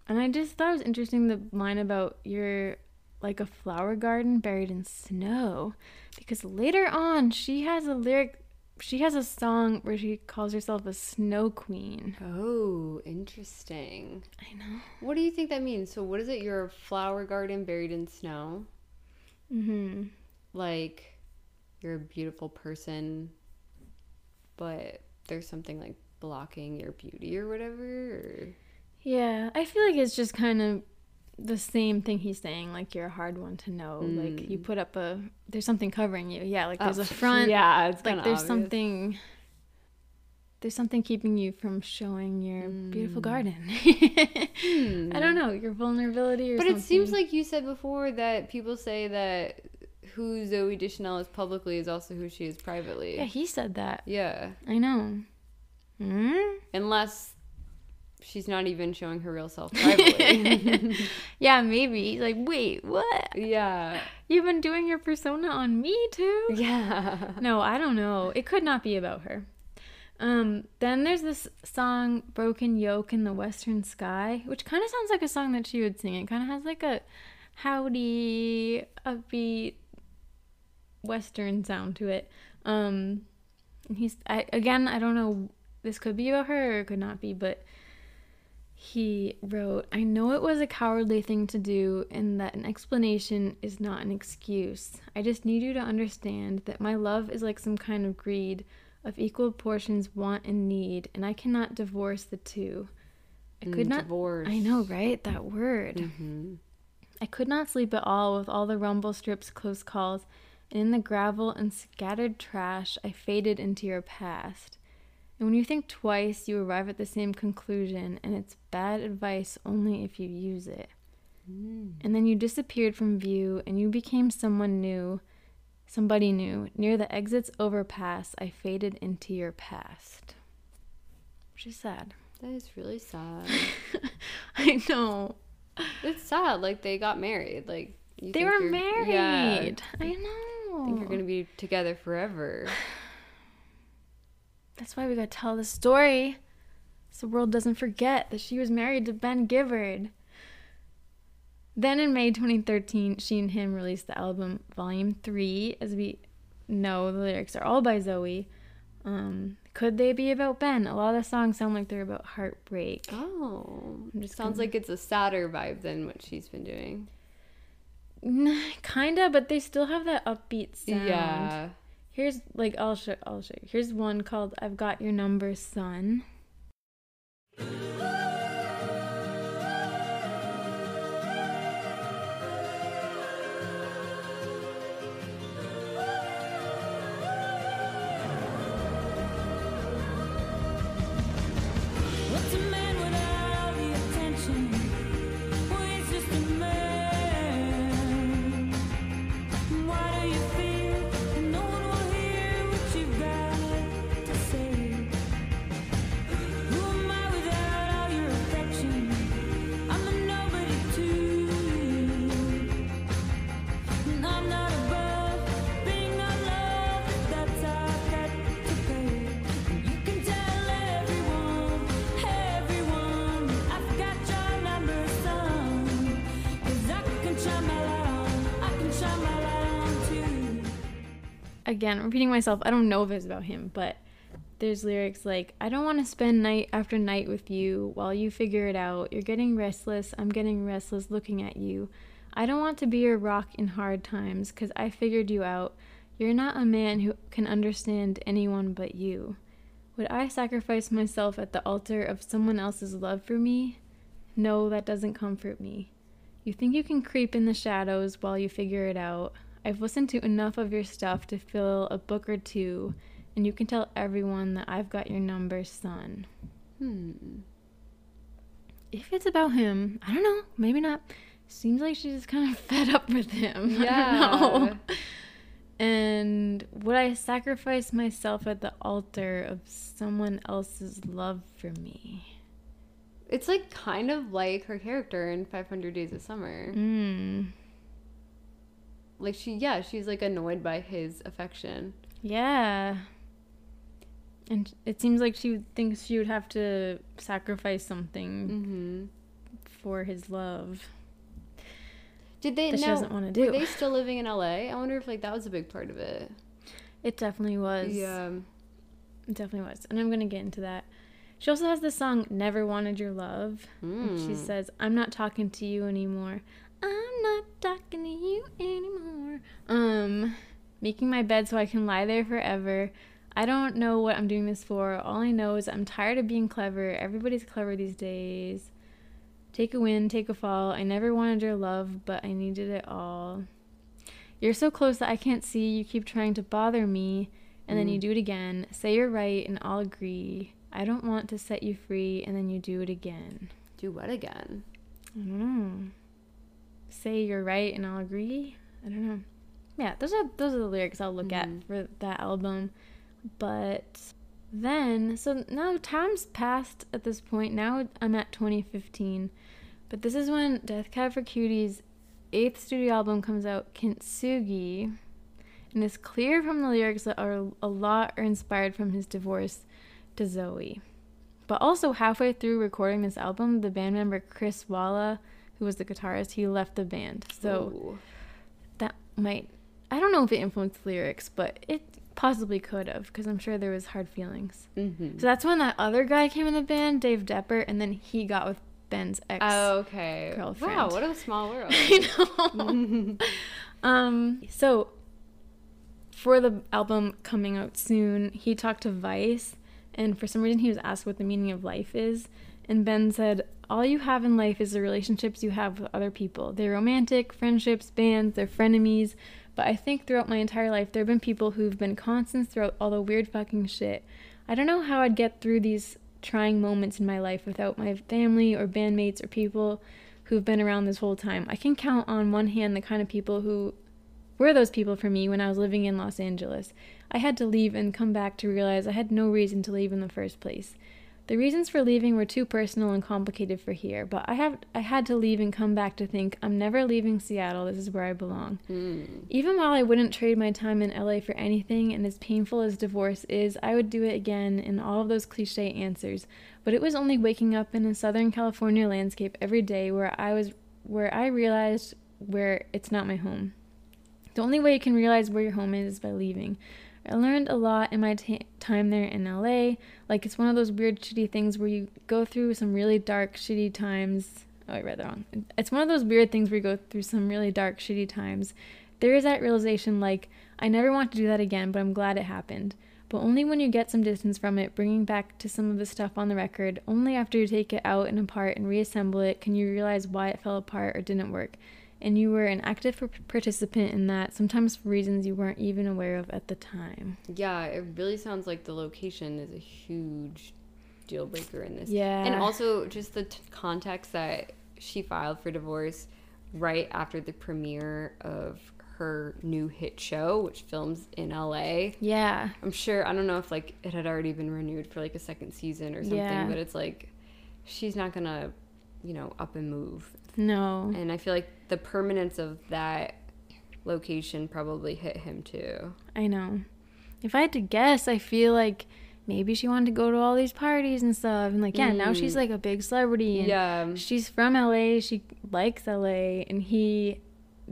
And I just thought it was interesting the line about you're like a flower garden buried in snow. Because later on, she has a lyric, she has a song where she calls herself a snow queen.
Oh, interesting.
I know.
What do you think that means? So, what is it? You're a flower garden buried in snow?
hmm
Like, you're a beautiful person, but there's something like blocking your beauty or whatever? Or...
Yeah, I feel like it's just kind of the same thing he's saying. Like you're a hard one to know. Like you put up a, there's something covering you. Yeah, like there's
Oh,
a front.
Yeah, it's
like there's
obvious.
something there's something keeping you from showing your beautiful
Mm.
garden
Hmm.
i don't know your vulnerability or
But
something
it seems like you said before that people say that who Zooey Deschanel is publicly is also who she is privately.
yeah he said that
Yeah.
i know hmm?
Unless she's not even showing her real self
yeah maybe. Like wait what?
Yeah.
you've been doing your persona on me too?
Yeah.
no i don't know. It could not be about her. Um then there's this song broken yolk in the western sky which kind of sounds like a song that she would sing. It kind of has like a howdy upbeat western sound to it. Um and he's I, again i don't know this could be about her or it could not be but he wrote i know it was a cowardly thing to do and that an explanation is not an excuse i just need you to understand that my love is like some kind of greed of equal portions want and need and i cannot divorce the two i could
Mm,
not
divorce.
i know right that word
Mhm.
I could not sleep at all with all the rumble strips, close calls, and in the gravel and scattered trash, I faded into your past. And when you think twice, you arrive at the same conclusion, and it's bad advice only if you use it. Mm. And then you disappeared from view, and you became someone new, somebody new. Near the exit's overpass, I faded into your past. Which is sad.
That is really sad.
I know.
it's sad. Like they got married. Like you
They were married.
Yeah.
I know.
I think you're gonna be together forever.
That's why we gotta tell the story. So the world doesn't forget that she was married to Ben Gibbard. Then in May 2013, she and him released the album Volume 3. As we know, the lyrics are all by Zooey. Um, could they be about Ben? A lot of the songs sound like they're about heartbreak.
Oh,
I'm just
sounds
gonna-
like it's a sadder vibe than what she's been doing.
Kinda, but they still have that upbeat sound.
Yeah.
Here's like I'll show I'll show you. Here's one called I've Got Your Number, Son. Again, repeating myself, I don't know if it's about him, but there's lyrics like, I don't want to spend night after night with you while you figure it out. You're getting restless. I'm getting restless looking at you. I don't want to be your rock in hard times because I figured you out. You're not a man who can understand anyone but you. Would I sacrifice myself at the altar of someone else's love for me? No, that doesn't comfort me. You think you can creep in the shadows while you figure it out. I've listened to enough of your stuff to fill a book or two, and you can tell everyone that I've got your number, son.
Hmm.
If it's about him, I don't know, maybe not. Seems like she's just kind of fed up with him.
Yeah.
And would I sacrifice myself at the altar of someone else's love for me?
It's like kind of like her character in 500 Days of Summer.
Mm.
Like she, yeah, she's like annoyed by his affection.
Yeah. And it seems like she thinks she would have to sacrifice something
Mm-hmm.
for his love.
Did they
That she doesn't wanna
Were they still living in LA? I wonder if like that was a big part of it.
It definitely was.
Yeah.
It definitely was. And I'm going to get into that. She also has the song Never Wanted Your Love. And she
Mm.
says, I'm not talking to you anymore. I'm not talking to you anymore. Um, making my bed so I can lie there forever. I don't know what I'm doing this for. All I know is I'm tired of being clever. Everybody's clever these days. Take a win, take a fall. I never wanted your love, but I needed it all. You're so close that I can't see. You keep trying to bother me, and then you do it again. Say you're right, and I'll agree. I don't want to set you free, and then you do it again.
Do what again?
I don't know. Say you're right, and I'll agree. I don't know. Yeah, those are those are the lyrics I'll look at mm-hmm. for that album. But then, so now time's passed at this point. Now I'm at 2015, but this is when Death Cab for Cutie's eighth studio album comes out, Kintsugi, and it's clear from the lyrics that are a lot are inspired from his divorce to Zooey. But also halfway through recording this album, the band member Chris Walla, who was the guitarist, he left the band. So
Ooh.
that might I don't know if it influenced lyrics, but it possibly could have because I'm sure there was hard feelings.
Mhm.
So that's when that other guy came in the band, Dave Depper, and then he got with Ben's ex.
Oh, okay.
girlfriend.
Wow, what a small world.
I know. um, so for the album coming out soon, he talked to Vice, and for some reason he was asked what the meaning of life is, and Ben said, "All you have in life is the relationships you have with other people. They're romantic, friendships, bands, they're frenemies." But I think throughout my entire life, there have been people who've been constants throughout all the weird fucking shit. I don't know how I'd get through these trying moments in my life without my family or bandmates or people who've been around this whole time. I can count on one hand the kind of people who were those people for me when I was living in Los Angeles. I had to leave and come back to realize I had no reason to leave in the first place. The reasons for leaving were too personal and complicated for here, but I have I had to leave and come back to think I'm never leaving Seattle. This is where I belong. Hmm. Even while I wouldn't trade my time in LA for anything, and as painful as divorce is, I would do it again in all of those cliche answers. But it was only waking up in a Southern California landscape every day where I was where I realized where it's not my home. The only way you can realize where your home is is by leaving. I learned a lot in my ta time there in LA. Like, it's one of those weird, shitty things where you go through some really dark, shitty times. Oh, I read that wrong. It's one of those weird things where you go through some really dark, shitty times. There is that realization, like, I never want to do that again, but I'm glad it happened. But only when you get some distance from it, bringing back to some of the stuff on the record, only after you take it out and apart and reassemble it can you realize why it fell apart or didn't work and you were an active participant in that, sometimes for reasons you weren't even aware of at the time.
Yeah, it really sounds like the location is a huge deal breaker in this.
Yeah.
And also just the t- context that she filed for divorce right after the premiere of her new hit show, which films in LA.
Yeah.
I'm sure, I don't know if like it had already been renewed for like a second season or something,
Yeah.
but it's like she's not gonna, you know, up and move.
No.
And I feel like the permanence of that location probably hit him too.
I know. If I had to guess, I feel like maybe she wanted to go to all these parties and stuff. And like, yeah, now mm. she's like a big celebrity. And
Yeah.
She's from LA. She likes LA. And he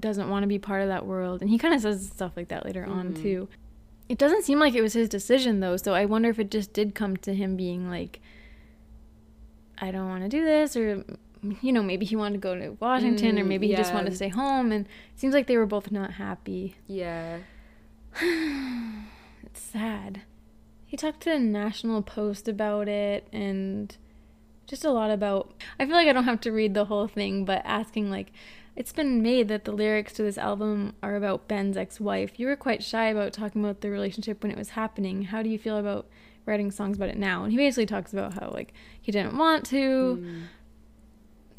doesn't want to be part of that world. And he kind of says stuff like that later on, mm. too. It doesn't seem like it was his decision, though. So I wonder if it just did come to him being like, I don't want to do this. Or, you know, maybe he wanted to go to Washington. or
Mm,
maybe he just wanted to stay home. And it seems like they were both not happy.
Yeah.
It's sad. He talked to the National Post about it and just a lot about. I feel like I don't have to read the whole thing, but asking, like, it's been made that the lyrics to this album are about Ben's ex wife. You were quite shy about talking about the relationship when it was happening. How do you feel about writing songs about it now? And he basically talks about how, like, he didn't want to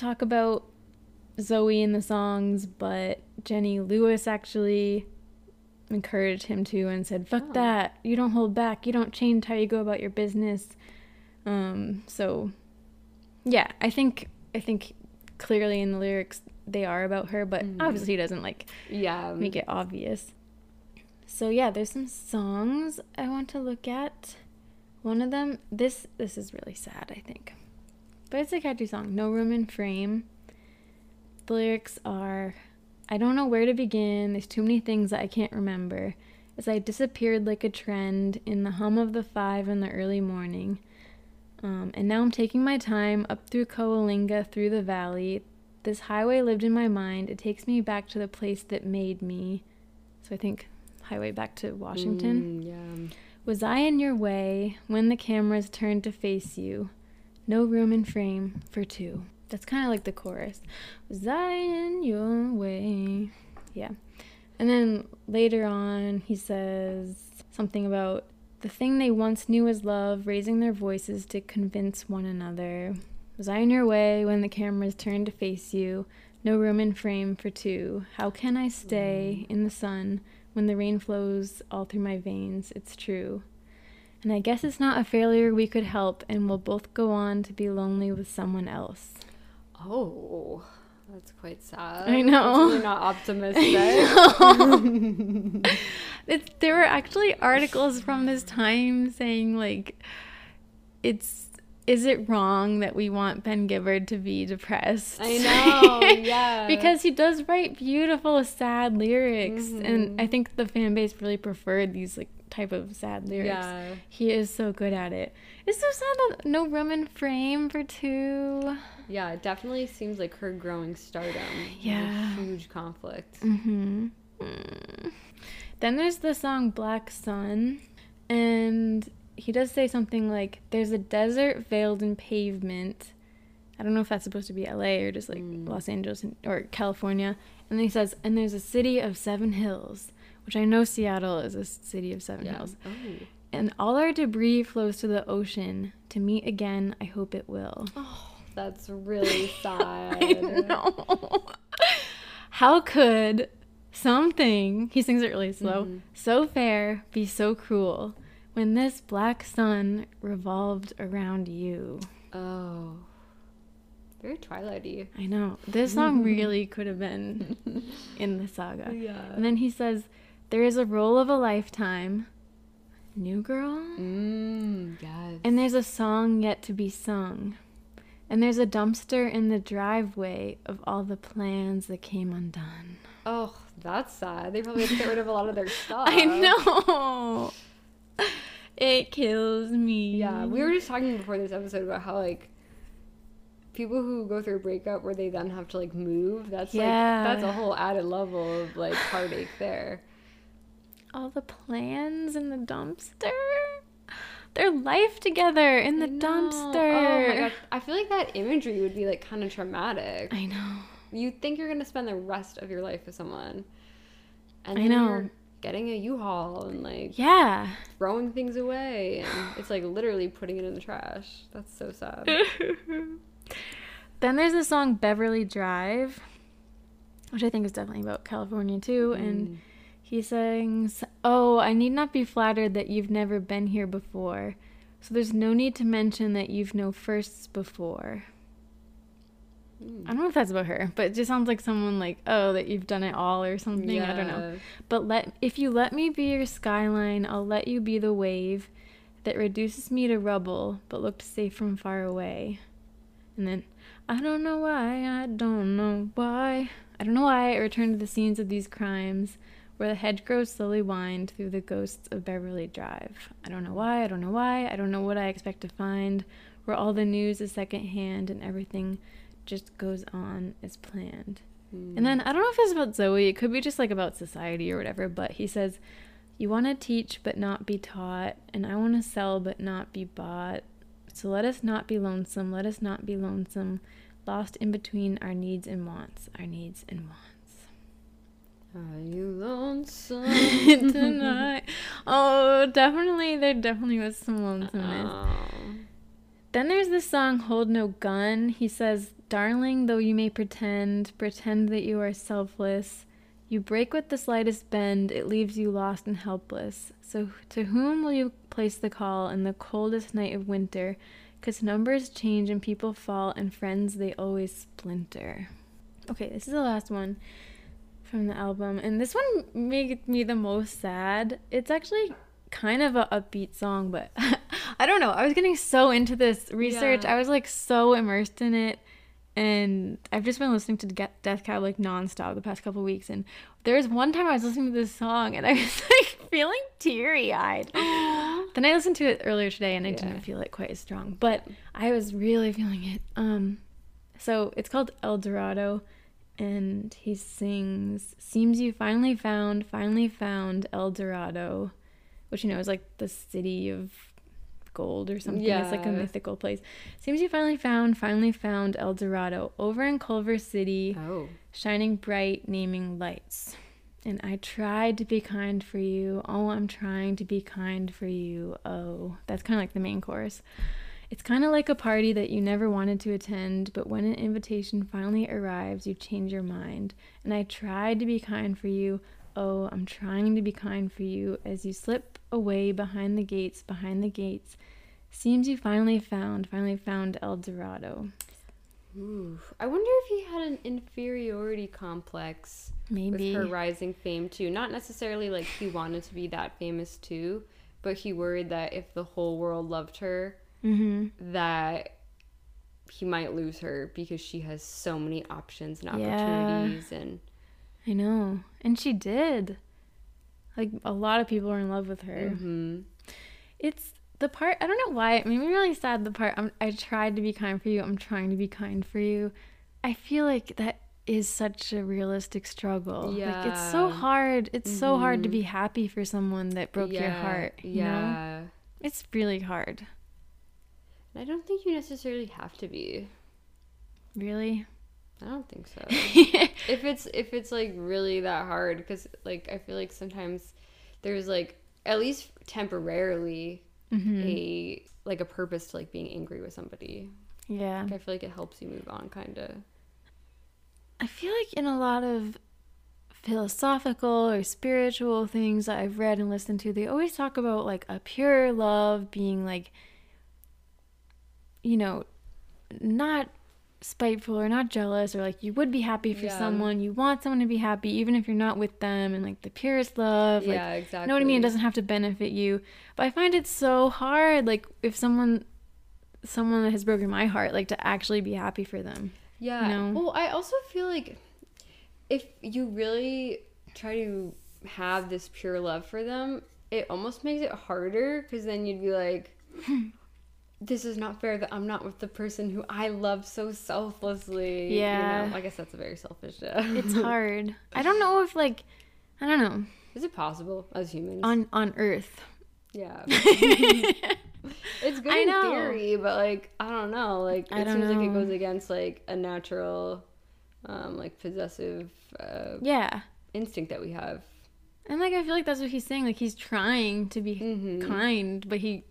talk about Zooey in the songs, but Jenny Lewis actually encouraged him to and said, "Fuck that! You don't hold back. You don't change how you go about your business." Um, so yeah, I think I think clearly in the lyrics they are about her, but obviously he doesn't like
Yeah.
make it obvious. So yeah, there's some songs I want to look at. One of them, this this is really sad, I think, but it's a catchy song. No room in frame. The lyrics are I don't know where to begin. There's too many things that I can't remember. As I disappeared like a trend in the hum of the five in the early morning. Um, and now I'm taking my time up through Coalinga, through the valley. This highway lived in my mind. It takes me back to the place that made me. So I think highway back to Washington.
Mm, yeah.
Was I in your way when the cameras turned to face you? No room in frame for two. That's kind of like the chorus. Was I in your way? Yeah. And then later on, he says something about the thing they once knew as love, raising their voices to convince one another. Was I in your way when the cameras turned to face you? No room in frame for two. How can I stay mm. in the sun when the rain flows all through my veins? It's true. And I guess it's not a failure we could help, and we'll both go on to be lonely with someone else.
Oh, that's quite sad.
I know.
Really not optimistic.
It's, there were actually articles from this time saying like it's is it wrong that we want Ben Gibbard to be depressed?
I know, yeah.
because he does write beautiful sad lyrics
Mm-hmm.
and I think the fan base really preferred these like type of sad lyrics.
Yeah.
He is so good at it. It's so sad that no room in frame for two.
Yeah, it definitely seems like her growing stardom.
Yeah.
huge conflict.
Mm-hmm. Mm. Then there's the song Black Sun, and he does say something like, There's a desert veiled in pavement. I don't know if that's supposed to be LA or just like Los Angeles or California. And then he says, And there's a city of seven hills, which I know Seattle is a city of seven
Yeah.
hills.
Oh.
And all our debris flows to the ocean. To meet again, I hope it will.
Oh, that's really sad.
I know. How could something, he sings it really slow, mm-hmm. so fair be so cruel when this black sun revolved around you?
Oh. Very Twilighty.
I know. This song really could have been in the saga.
Yeah.
And then he says, There is a role of a lifetime. New girl?
Mmm, yes.
And there's a song yet to be sung. And there's a dumpster in the driveway of all the plans that came undone.
oh, that's sad. They probably had to get rid of a lot of their stuff.
I know. It kills me.
Yeah, we were just talking before this episode about how like people who go through a breakup where they then have to like move. That's
Yeah.
like that's a whole added level of like heartache there.
All the plans in the dumpster. Their life together in the dumpster.
Oh my god, I feel like that imagery would be like kind of traumatic.
I know.
You think you're gonna spend the rest of your life with someone, and
I
then
know.
you're getting a U-Haul and like
Yeah.
throwing things away, and it's like literally putting it in the trash. That's so sad.
Then there's the song Beverly Drive, which I think is definitely about California too. And mm. He sings, Oh, I need not be flattered that you've never been here before. So there's no need to mention that you've no firsts before. I don't know if that's about her, but it just sounds like someone like, oh, that you've done it all or something. I don't know. But let if you let me be your skyline, I'll let you be the wave that reduces me to rubble, but looked safe from far away. And then I don't know why, I don't know why. I don't know why I return to the scenes of these crimes where the hedgerows slowly wind through the ghosts of Beverly Drive. I don't know why, I don't know why, I don't know what I expect to find, where all the news is secondhand and everything just goes on as planned. Hmm. And then I don't know if it's about Zooey, it could be just like about society or whatever, but he says, You want to teach but not be taught, and I want to sell but not be bought. So let us not be lonesome, let us not be lonesome, lost in between our needs and wants, our needs and wants.
Are you lonesome
Tonight. Oh, definitely, there definitely was some lonesomeness.
Oh.
Then there's the song Hold No Gun. He says, Darling, though you may pretend, pretend that you are selfless. You break with the slightest bend, it leaves you lost and helpless. So to whom will you place the call in the coldest night of winter? 'Cause numbers change and people fall, and friends they always splinter. Okay, this is the last one from the album, and this one made me the most sad. It's actually kind of a upbeat song, but I don't know. I was getting so into this research.
Yeah.
I was like so immersed in it, and I've just been listening to Death Cab like nonstop the past couple weeks. And there was one time I was listening to this song and I was like feeling teary eyed. then I listened to it earlier today and I
Yeah.
didn't feel it quite as strong, but I was really feeling it. Um, so it's called El Dorado, and he sings "Seems you finally found, finally found El Dorado," which you know is like the city of gold or something. yeah. It's like a mythical place. Seems you finally found, finally found El Dorado over in Culver City,
Oh.
shining bright, naming lights. And I tried to be kind for you. Oh, I'm trying to be kind for you. Oh, that's kind of like the main chorus. It's kind of like a party that you never wanted to attend, but when an invitation finally arrives, you change your mind. And I tried to be kind for you. Oh, I'm trying to be kind for you as you slip away behind the gates, behind the gates. Seems you finally found, finally found El Dorado.
Ooh. I wonder if he had an inferiority complex
Maybe.
with her rising fame too. Not necessarily like he wanted to be that famous too, but he worried that if the whole world loved her,
Mm-hmm.
that he might lose her because she has so many options and
Yeah.
opportunities and
I know. And she did. Like a lot of people are in love with her.
Mhm.
It's the part I don't know why it made me really sad the part I'm, I tried to be kind for you. I'm trying to be kind for you. I feel like that is such a realistic struggle. Like it's so hard. It's so hard to be happy for someone that broke your heart. You know?
yeah.
It's really hard.
And I don't think you necessarily have to be.
Really?
I don't think so. if it's if it's like really that hard because like i feel like sometimes there's like at least temporarily
Mm-hmm.
a like a purpose to like being angry with somebody
yeah.
Like, i feel like it helps you move on kind of
I feel like in a lot of philosophical or spiritual things that I've read and listened to, they always talk about like a pure love being like, you know, not spiteful or not jealous or like you would be happy for
Yeah.
someone. You want someone to be happy even if you're not with them and like the purest love. Like,
yeah exactly
you know what I mean? It doesn't have to benefit you. But I find it so hard, like if someone someone that has broken my heart, like to actually be happy for them.
yeah
know?
well i also feel like if you really try to have this pure love for them it almost makes it harder because then you'd be like this is not fair that i'm not with the person who i love so selflessly
Yeah.
you know? i guess that's a very selfish uh,
It's hard. I don't know if like I don't know
Is it possible as humans?
on on Earth.
yeah. it's good
I
in
know.
theory, but like I don't know. Like it seems like it goes against like a natural, um, like possessive uh,
Yeah,
instinct that we have.
and like I feel like that's what he's saying. Like he's trying to be
Mhm.
kind, but he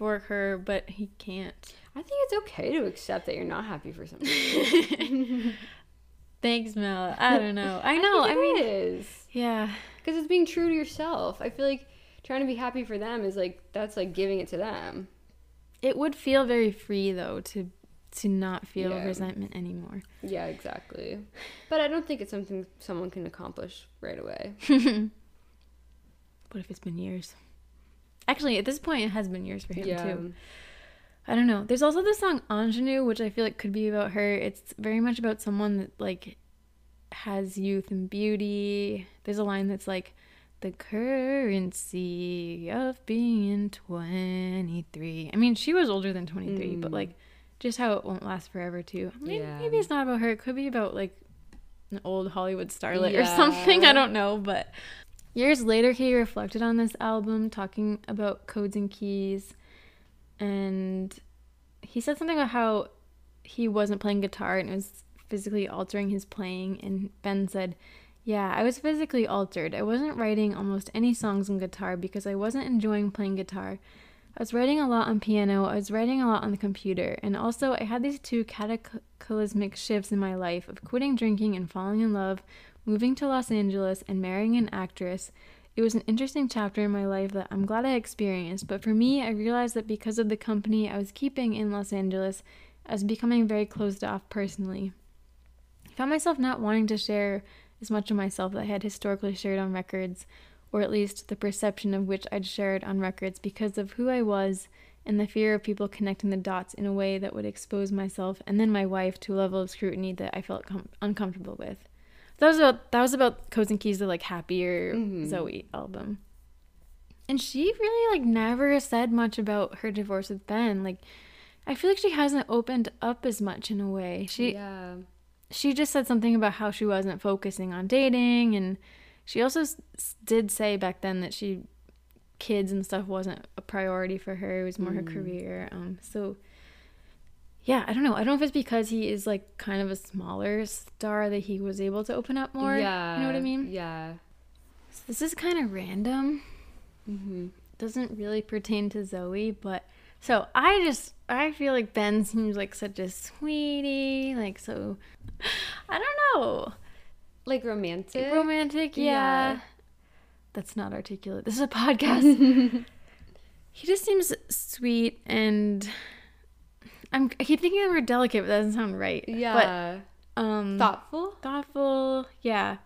for her, but he can't.
I think it's okay to accept that you're not happy for something.
Thanks, Mel. I don't know. I know. I,
it
mean,
is
yeah,
because it's being true to yourself. I feel like trying to be happy for them is like that's like giving it to them.
it would feel very free though to to not feel
Yeah.
resentment anymore.
Yeah, exactly. But I don't think it's something someone can accomplish right away.
What if it's been years? Actually, at this point, it has been years for him
yeah.
too. I don't know. There's also the song Ingenue, which I feel like could be about her. It's very much about someone that like has youth and beauty. There's a line that's like the currency of being 23. I mean, she was older than 23, but
Mm.
like just how it won't last forever too. Maybe,
Yeah.
maybe it's not about her. It could be about like an old Hollywood starlet or something. I don't know, but years later he reflected on this album talking about codes and keys and he said something about how he wasn't playing guitar and it was physically altering his playing and ben said yeah i was physically altered. I wasn't writing almost any songs on guitar because i wasn't enjoying playing guitar. I was writing a lot on piano i was writing a lot on the computer and also i had these two cataclysmic shifts in my life of quitting drinking and falling in love moving to los angeles and marrying an actress it was an interesting chapter in my life that I'm glad I experienced, but for me, I realized that because of the company I was keeping in Los Angeles, I was becoming very closed off personally. I found myself not wanting to share as much of myself that I had historically shared on records, or at least the perception of which I'd shared on records because of who I was and the fear of people connecting the dots in a way that would expose myself and then my wife to a level of scrutiny that I felt com- uncomfortable with. That was about that was about Codes and Keys, the like happier Zooey album. And she really like never said much about her divorce with Ben. Like I feel like she hasn't opened up as much in a way. She
yeah.
she just said something about how she wasn't focusing on dating and she also s- did say back then that she kids and stuff wasn't a priority for her it was more her career um so yeah i don't know i don't know if it's because he is like kind of a smaller star that he was able to open up more
yeah.
you know what i mean
Yeah.
so this is kind of random
Mm-hmm.
doesn't really pertain to Zooey, but so I just I feel like Ben seems like such a sweetie, like so I don't know.
Like romantic.
Romantic, yeah.
Yeah.
That's not articulate. This is a podcast. he just seems sweet and I'm I keep thinking the word delicate, but that doesn't sound right.
yeah.
But um
Thoughtful.
thoughtful, yeah.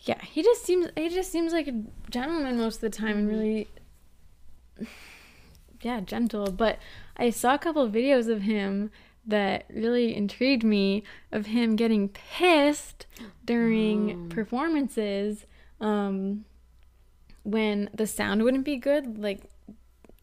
Yeah, he just seems he just seems like a gentleman most of the time and really yeah, gentle. But I saw a couple of videos of him that really intrigued me of him getting pissed during performances um when the sound wouldn't be good, like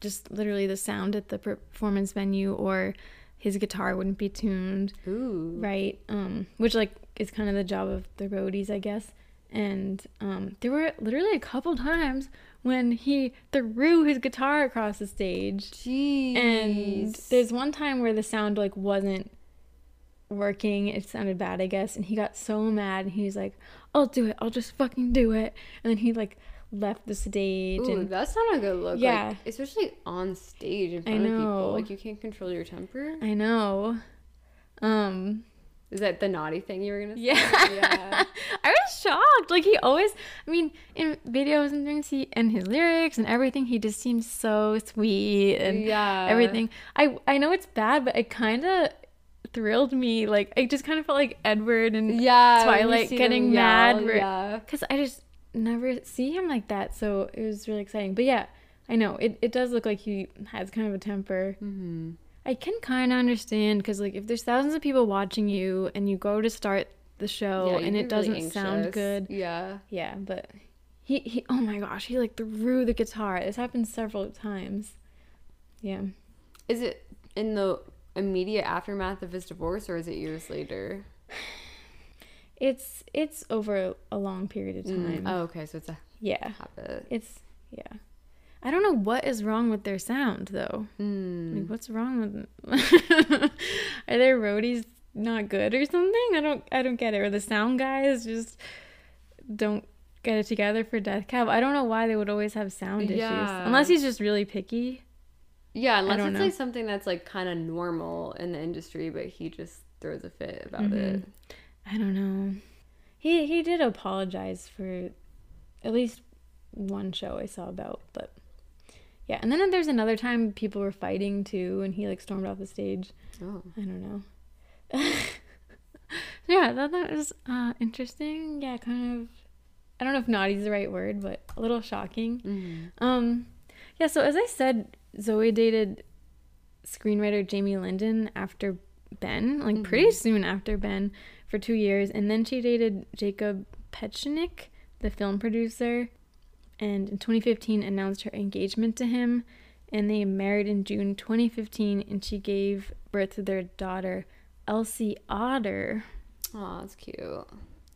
just literally the sound at the performance venue or his guitar wouldn't be tuned.
Ooh.
right um which like is kind of the job of the roadies i guess. And um there were literally a couple times when he threw his guitar across the stage.
Jeez.
and there's one time where the sound like wasn't working. It sounded bad i guess. And he got so mad and he was like i'll do it. I'll just fucking do it. And then he like left the stage
Ooh,
and
that's not a good look.
Yeah.
Like, especially on stage in
I
front of
know.
people. Like you can't control your temper.
i know um
Is that the naughty thing you were gonna say?
Yeah.
Yeah.
I was shocked. Like he always I mean, in videos and things he and his lyrics and everything, he just seems so sweet and
Yeah.
everything. I I know it's bad, but it kinda thrilled me. Like I just kind of felt like Edward and
Yeah.
Twilight getting mad
yell, Yeah.
because I just never see him like that. So it was really exciting. But yeah, I know it, it does look like he has kind of a temper.
Mm-hmm.
I can kind of understand because like if there's thousands of people watching you and you go to start the show
yeah,
and it doesn't
really
sound good,
Yeah.
yeah. But he he oh my gosh, he like threw the guitar. This happened several times. Yeah,
Is it in the immediate aftermath of his divorce or is it years later?
it's it's over a long period of time.
Oh, okay. So it's a
Yeah,
habit.
it's yeah. I don't know what is wrong with their sound though.
Mm.
Like, what's wrong with Are their roadies not good or something? I don't I don't get it. Or the sound guys just don't get it together for Death Cab. I don't know why they would always have sound issues.
Yeah.
Unless he's just really picky.
Yeah, unless it's
know.
like something that's like kind of normal in the industry, but he just throws a fit about
Mm-hmm.
it.
I don't know. He he did apologize for at least one show I saw about, but yeah. And then there's another time people were fighting too, and he like stormed off the stage.
Oh.
I don't know. yeah, thought that was uh, interesting. Yeah, kind of. I don't know if naughty is the right word, but a little shocking.
Mm-hmm.
Um, yeah. So as I said, Zooey dated screenwriter Jamie Linden after Ben, like pretty soon after Ben, for two years, and then she dated Jacob Pechenik, the film producer, and in 2015 announced her engagement to him, and they married in June 2015, and she gave birth to their daughter Elsie Otter
Oh, that's cute.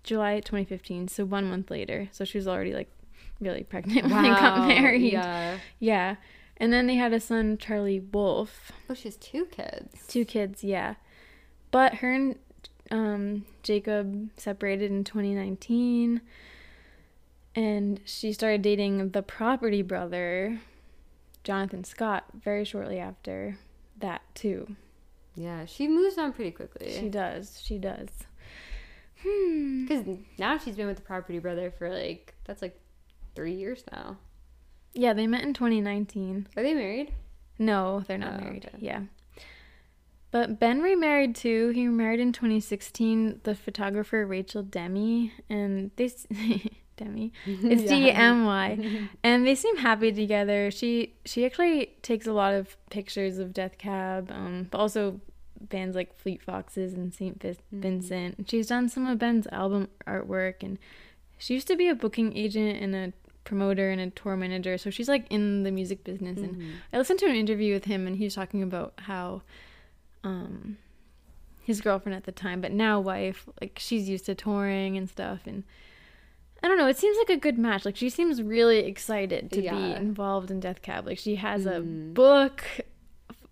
July 2015, so one month later. So she was already like really pregnant when they got married.
Yeah.
Yeah. And then they had a son, Charlie Wolf.
Oh, she has two kids.
Two kids, yeah. But her and um, Jacob separated in 2019. And she started dating the property brother, Jonathan Scott, very shortly after that, too.
Yeah, she moves on pretty quickly.
She does. She does. Hmm.
Because now she's been with the property brother for like that's like three years now.
Yeah, they met in 2019.
Are they married?
No, they're not
Oh,
married.
okay.
Yeah. But Ben remarried too. He remarried in 2016 the photographer Rachel Demy, and they Demy. It's
Yeah.
D M Y, and they seem happy together. She she actually takes a lot of pictures of Death Cab, um, but also bands like Fleet Foxes and Saint Vis- Vincent. And She's done some of Ben's album artwork, and she used to be a booking agent and a promoter and a tour manager. So she's like in the music business. And I listened to an interview with him, and he was talking about how, um, his girlfriend at the time, but now wife, like she's used to touring and stuff, and I don't know. It seems like a good match. Like she seems really excited to be involved in Death Cab. Like she has a
Mhm.
book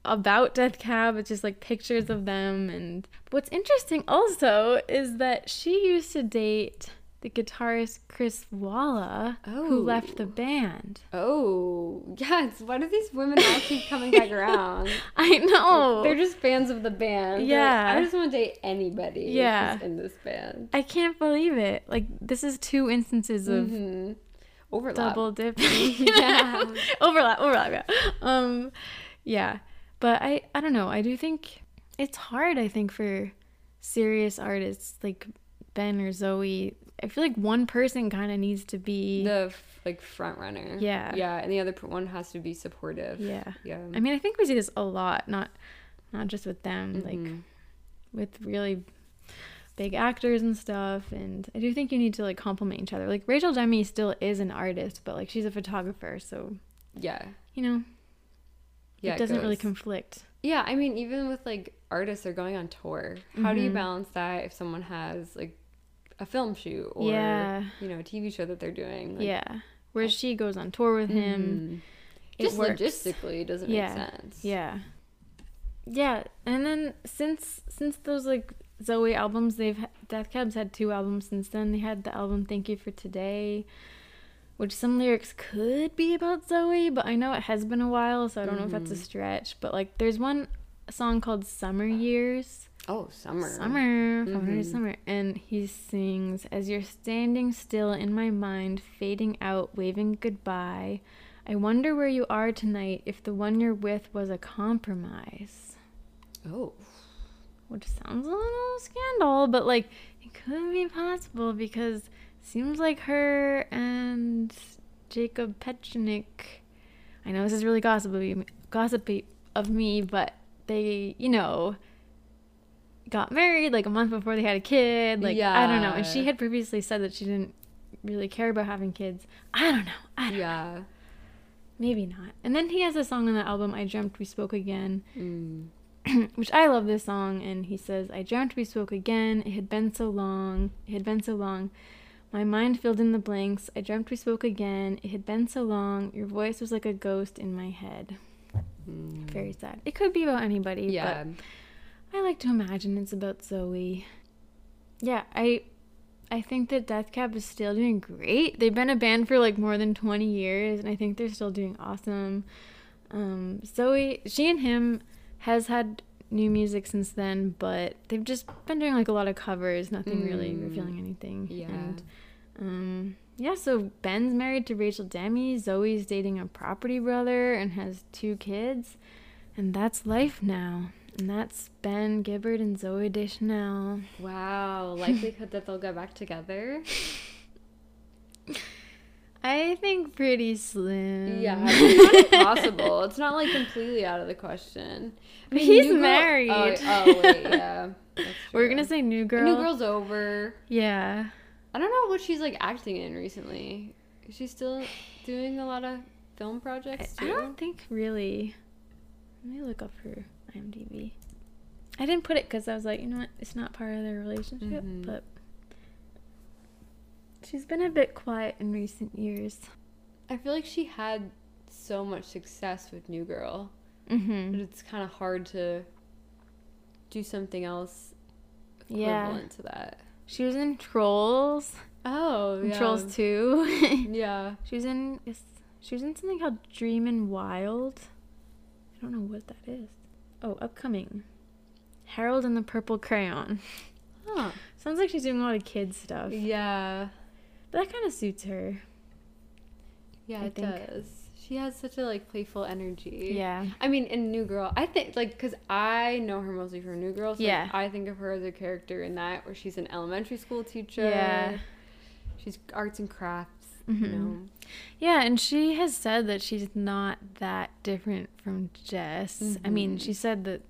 about Death Cab. It's just like pictures of them. And what's interesting also is that she used to date the guitarist Chris Walla, who left the
Oh.
band.
Oh, yes. Why do these women all keep coming back around?
I know.
They're just fans of the band. They're like,
Yeah.
I just want to date anybody
Yeah.
who's in this band.
I can't believe it. Like this is two instances of
hmm Overlap.
double dipping.
Yeah.
overlap, overlap. Yeah. Um, yeah. But I, I don't know. I do think it's hard. I think for serious artists like Ben or Zooey, I feel like one person kind of needs to be.
The f- like front runner.
Yeah.
Yeah, and the other one has to be supportive.
yeah.
Yeah.
I mean, I think we see this a lot. Not, not just with them. Like
Mhm.
with really big actors and stuff and i do think you need to like complement each other like rachel demy still is an artist but like she's a photographer so
yeah.
you know
Yeah.
it doesn't really
goes.
conflict
Yeah, I mean, even with like artists, they're going on tour. How do you
Mhm.
balance that if someone has like a film shoot or
Yeah.
you know a TV show that they're doing? Like,
yeah where she goes on tour with him it
Just
works.
logistically, it doesn't
Yeah.
make sense.
yeah yeah and then since since those like zooey albums they've death cab's had two albums since then they had the album thank you for today which some lyrics could be about zooey but i know it has been a while so i don't know if that's a
Mhm.
stretch but like there's one song called summer years
Oh, summer.
Summer, from her
Mhm.
summer. And he sings, As you're standing still in my mind, fading out, waving goodbye. I wonder where you are tonight if the one you're with was a compromise.
Oh.
Which sounds a little scandal, but like it could be possible because it seems like her and Jacob Pechenik. I know this is really gossipy, gossipy of me, but they, you know, got married like a month before they had a kid. Like yeah. I don't know, and she had previously said that she didn't really care about having kids. I don't know. I don't
Yeah.
Maybe not. And then he has a song on the album, I Dreamt We Spoke Again,
Mm.
which I love this song. And he says, I dreamt we spoke again. It had been so long. It had been so long. My mind filled in the blanks. I dreamt we spoke again. It had been so long. Your voice was like a ghost in my head.
Mm.
Very sad. It could be about anybody,
Yeah.
but I like to imagine it's about Zooey. Yeah, I I think that Death Cab is still doing great. They've been a band for like more than 20 years and I think they're still doing awesome. Um Zooey, she and him has had new music since then, but they've just been doing like a lot of covers, nothing really
Mm.
revealing anything.
Yeah.
And um yeah, so Ben's married to Rachel Demy, Zooey's dating a property brother and has two kids. And that's life now. And that's Ben Gibbard and Zooey Deschanel.
Wow. Likelihood that they'll get back together.
I think pretty slim.
Yeah, it's not impossible. It's not like completely out of the question.
But he's
New Girl-
married.
Oh, oh, wait, yeah.
We're gonna say New Girl.
New Girl's over.
Yeah.
I don't know what she's like acting in recently. Is she still doing a lot of film
I,
projects
I don't think really. Let me look up her IMDb. I didn't put it because I was like, you know what, it's not part of their relationship,
Mhm.
but she's been a bit quiet in recent years.
I feel like she had so much success with New Girl,
Mm-hmm.
but it's kind of hard to do something else
Yeah.
equivalent to that.
She was in Trolls.
Oh, yeah.
Trolls 2.
Yeah.
she was in she was in something called Dreamin' Wild. I don't know what that is. Oh, upcoming. Harold and the Purple Crayon.
Huh.
Sounds like she's doing a lot of kids stuff.
Yeah.
But that kind of suits her.
Yeah,
I
it
think.
does. She has such a like playful energy.
Yeah.
I mean, in New Girl, I think like because I know her mostly from New Girl. So, like,
Yeah.
I think of her as a character in that where she's an elementary school teacher.
Yeah.
She's arts and crafts. You
Mhm.
know.
Yeah, and she has said that she's not that different from Jess. I mean,
Mhm.
she said that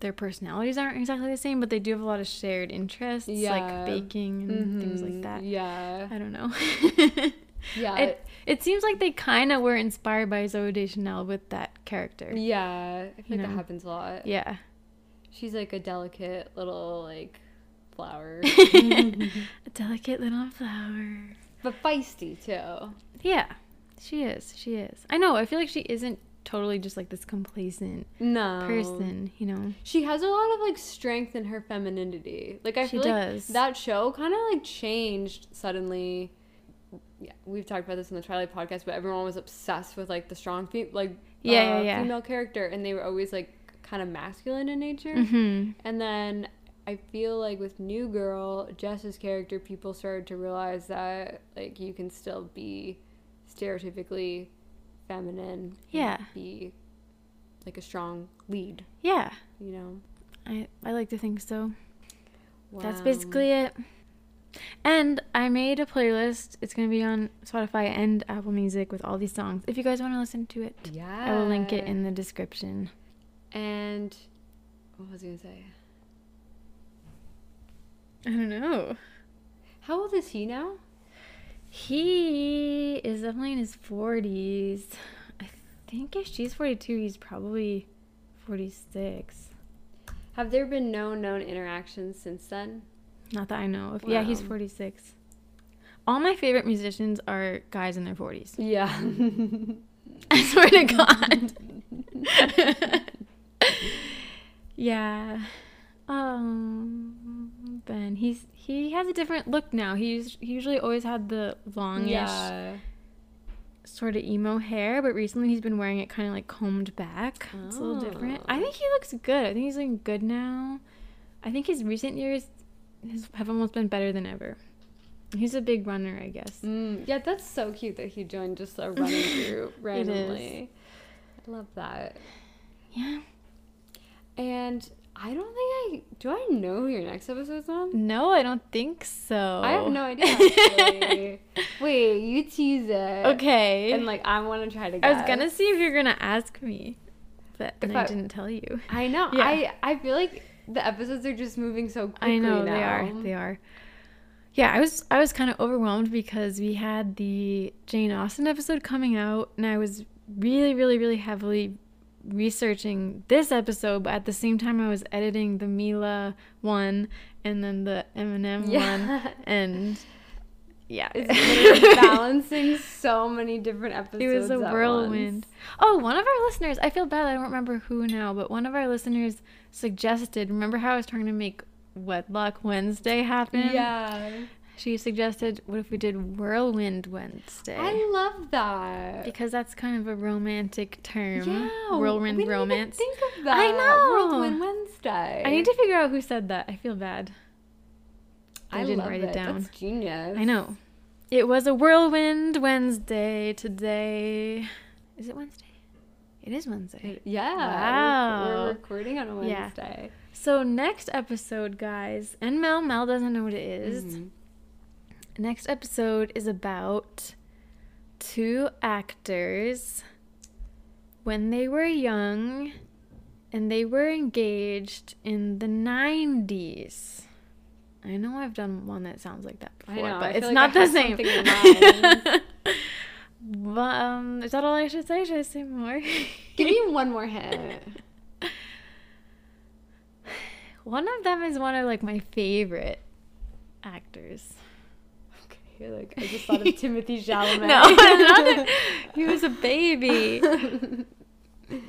their personalities aren't exactly the same, but they do have a lot of shared interests,
Yeah.
like baking and things like
Mhm.
that.
Yeah.
I don't know.
Yeah.
it, it seems like they kind of were inspired by Zooey Deschanel with that character.
yeah. I feel
You
like that happens a lot.
Yeah.
She's like a delicate little like flower,
a delicate little flower.
But feisty too.
Yeah, she is. She is. I know. I feel like she isn't totally just like this complacent
No
person, you know?
She has a lot of like strength in her femininity. Like I
She
feel
does.
like that show kind of like changed suddenly. Yeah, we've talked about this in the Twilight podcast, but everyone was obsessed with like the strong, fe- like
Yeah,
uh,
yeah, yeah.
female character, and they were always like kind of masculine in nature.
Mm-hmm.
And then I feel like with New Girl, Jess's character, people started to realize that like you can still be stereotypically feminine. and
Yeah.
Be like a strong lead,
Yeah,
you know.
I, I like to think so. That's basically it. And I made a playlist. It's going to be on Spotify and Apple Music with all these songs. If you guys want to listen to it,
Yeah.
I will link it in the description.
And what was I gonna say?
I don't know.
How old is he now?
He is definitely in his 40s. I think if she's 42, he's probably 46.
Have there been no known interactions since then?
Not that I know of. Yeah, he's 46. All my favorite musicians are guys in their 40s.
Yeah.
I swear to God. yeah. Um, Ben, he's he has a different look now. He's he usually always had the longish
yeah.
sort of emo hair, but recently he's been wearing it kind of like combed back. It's a little different. I think he looks good. I think he's looking good now. I think his recent years has, have almost been better than ever. He's a big runner, I guess.
Mm, yeah, that's so cute that he joined just a running group randomly. I love that.
Yeah.
And I don't think I do. I know who your next episode's on.
No, I don't think so.
I have no idea. Wait, you tease it.
Okay.
And like I want to try to.
I was gonna see if you're gonna ask me, but then I,
I-
didn't tell you.
I know.
Yeah.
I I feel like the episodes are just moving so quickly
I know
now.
they are. They are. Yeah, I was I was kind of overwhelmed because we had the Jane Austen episode coming out, and I was really, really, really heavily researching this episode, but at the same time I was editing the Mila one and then the Eminem
Yeah.
one, and yeah,
It's balancing so many different episodes.
It was a whirlwind.
once.
Oh, one of our listeners, I feel bad, I don't remember who now, but one of our listeners suggested, remember how I was trying to make Wedlock Wednesday happen?
Yeah.
She suggested, what if we did Whirlwind Wednesday?
I love that.
because that's kind of a romantic term.
yeah.
Whirlwind
we didn't even
romance.
think of that.
I know.
Whirlwind Wednesday.
I need to figure out who said that. I feel bad. I,
I
didn't write it down.
That's genius.
I know. It was a whirlwind Wednesday today. Is it Wednesday? It is Wednesday.
Yeah. we're-
Wow.
We're, recording on a Wednesday. Yeah.
So next episode, guys, and Mel, Mel doesn't know what it is.
Mhm.
Next episode is about two actors when they were young and they were engaged in the 90s. I know I've done one that sounds like that before,
know,
but it's
like
not
I
the same.
something in mind.
but, um, is that all I should say? Should I say more?
Give me one more hint.
one of them is one of like my favorite actors.
You're like I just thought of Timothy Chalamet.
No, he was a baby.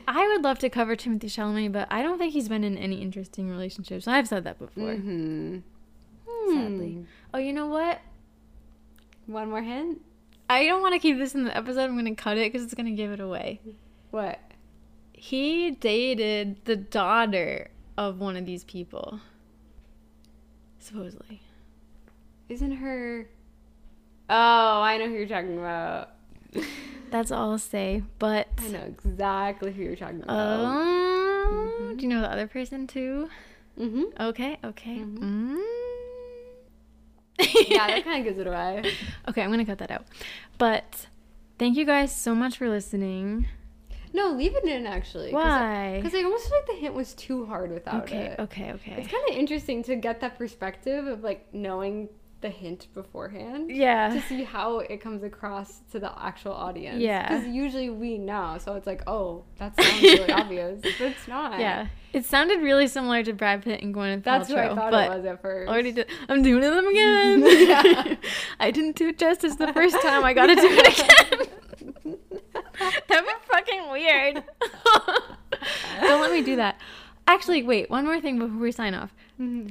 I would love to cover Timothée Chalamet, but I don't think he's been in any interesting relationships. I've said that before.
hmm
Sadly. Oh, you know what?
One more hint.
I don't want to keep this in the episode. I'm going to cut it because it's going to give it away.
What?
He dated the daughter of one of these people. Supposedly.
Isn't her? Oh, I know who you're talking about.
That's all I'll say. But.
I know exactly who you're talking about.
Um, Do you know the other person too?
mm-hmm.
Okay, okay.
Mhm.
Mm.
yeah, that kind of gives it away.
Okay, I'm gonna cut that out. But thank you guys so much for listening.
No, leave it in actually.
Why?
Because I almost feel like the hint was too hard without
Okay,
it.
okay, okay.
It's kind of interesting to get that perspective of like knowing the hint beforehand.
Yeah.
To see how it comes across to the actual audience.
Yeah.
Because usually we know, so it's like, oh, that sounds really obvious, but it's not.
Yeah, it sounded really similar to Brad Pitt and Gwyneth Paltrow.
That's what I thought it was at first.
Already did. I'm doing them again.
Yeah.
I didn't do it justice the first time. I gotta do it again. That'd be fucking weird. Don't let me do that. Actually, wait. One more thing before we sign off.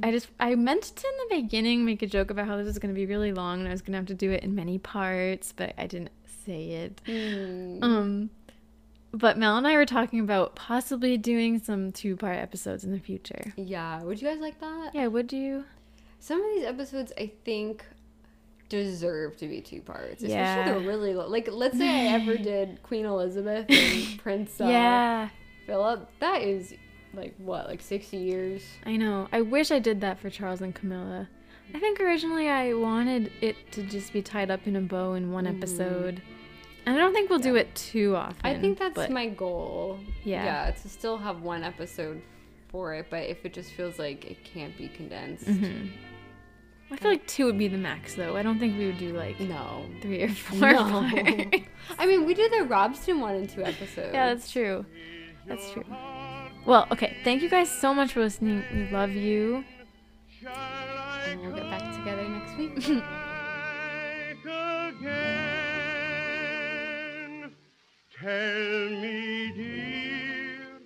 I just I meant to in the beginning make a joke about how this is gonna be really long and I was gonna have to do it in many parts, but I didn't say it.
Mm.
Um, but Mel and I were talking about possibly doing some two-part episodes in the future.
Yeah. Would you guys like that?
Yeah, would you?
Some of these episodes, I think, deserve to be two parts. Especially
Yeah.
they're really like. Let's say I ever did Queen Elizabeth and Prince uh,
yeah,
Philip. That is like what, like sixty years.
I know. I wish I did that for Charles and Camilla. I think originally I wanted it to just be tied up in a bow in one episode. And I don't think we'll do it too often.
I think that's
but-
my goal.
Yeah.
Yeah, to still have one episode for it, but if it just feels like it can't be condensed,
Mhm. I feel like two would be the max, though. I don't think we would do like
no.
three or four.
No. I mean, we did the Robsten one and two episodes.
yeah, that's true. That's true. Well, okay. Thank you guys so much for listening. We love you.
And we'll get back together next week.
Tell me, dear.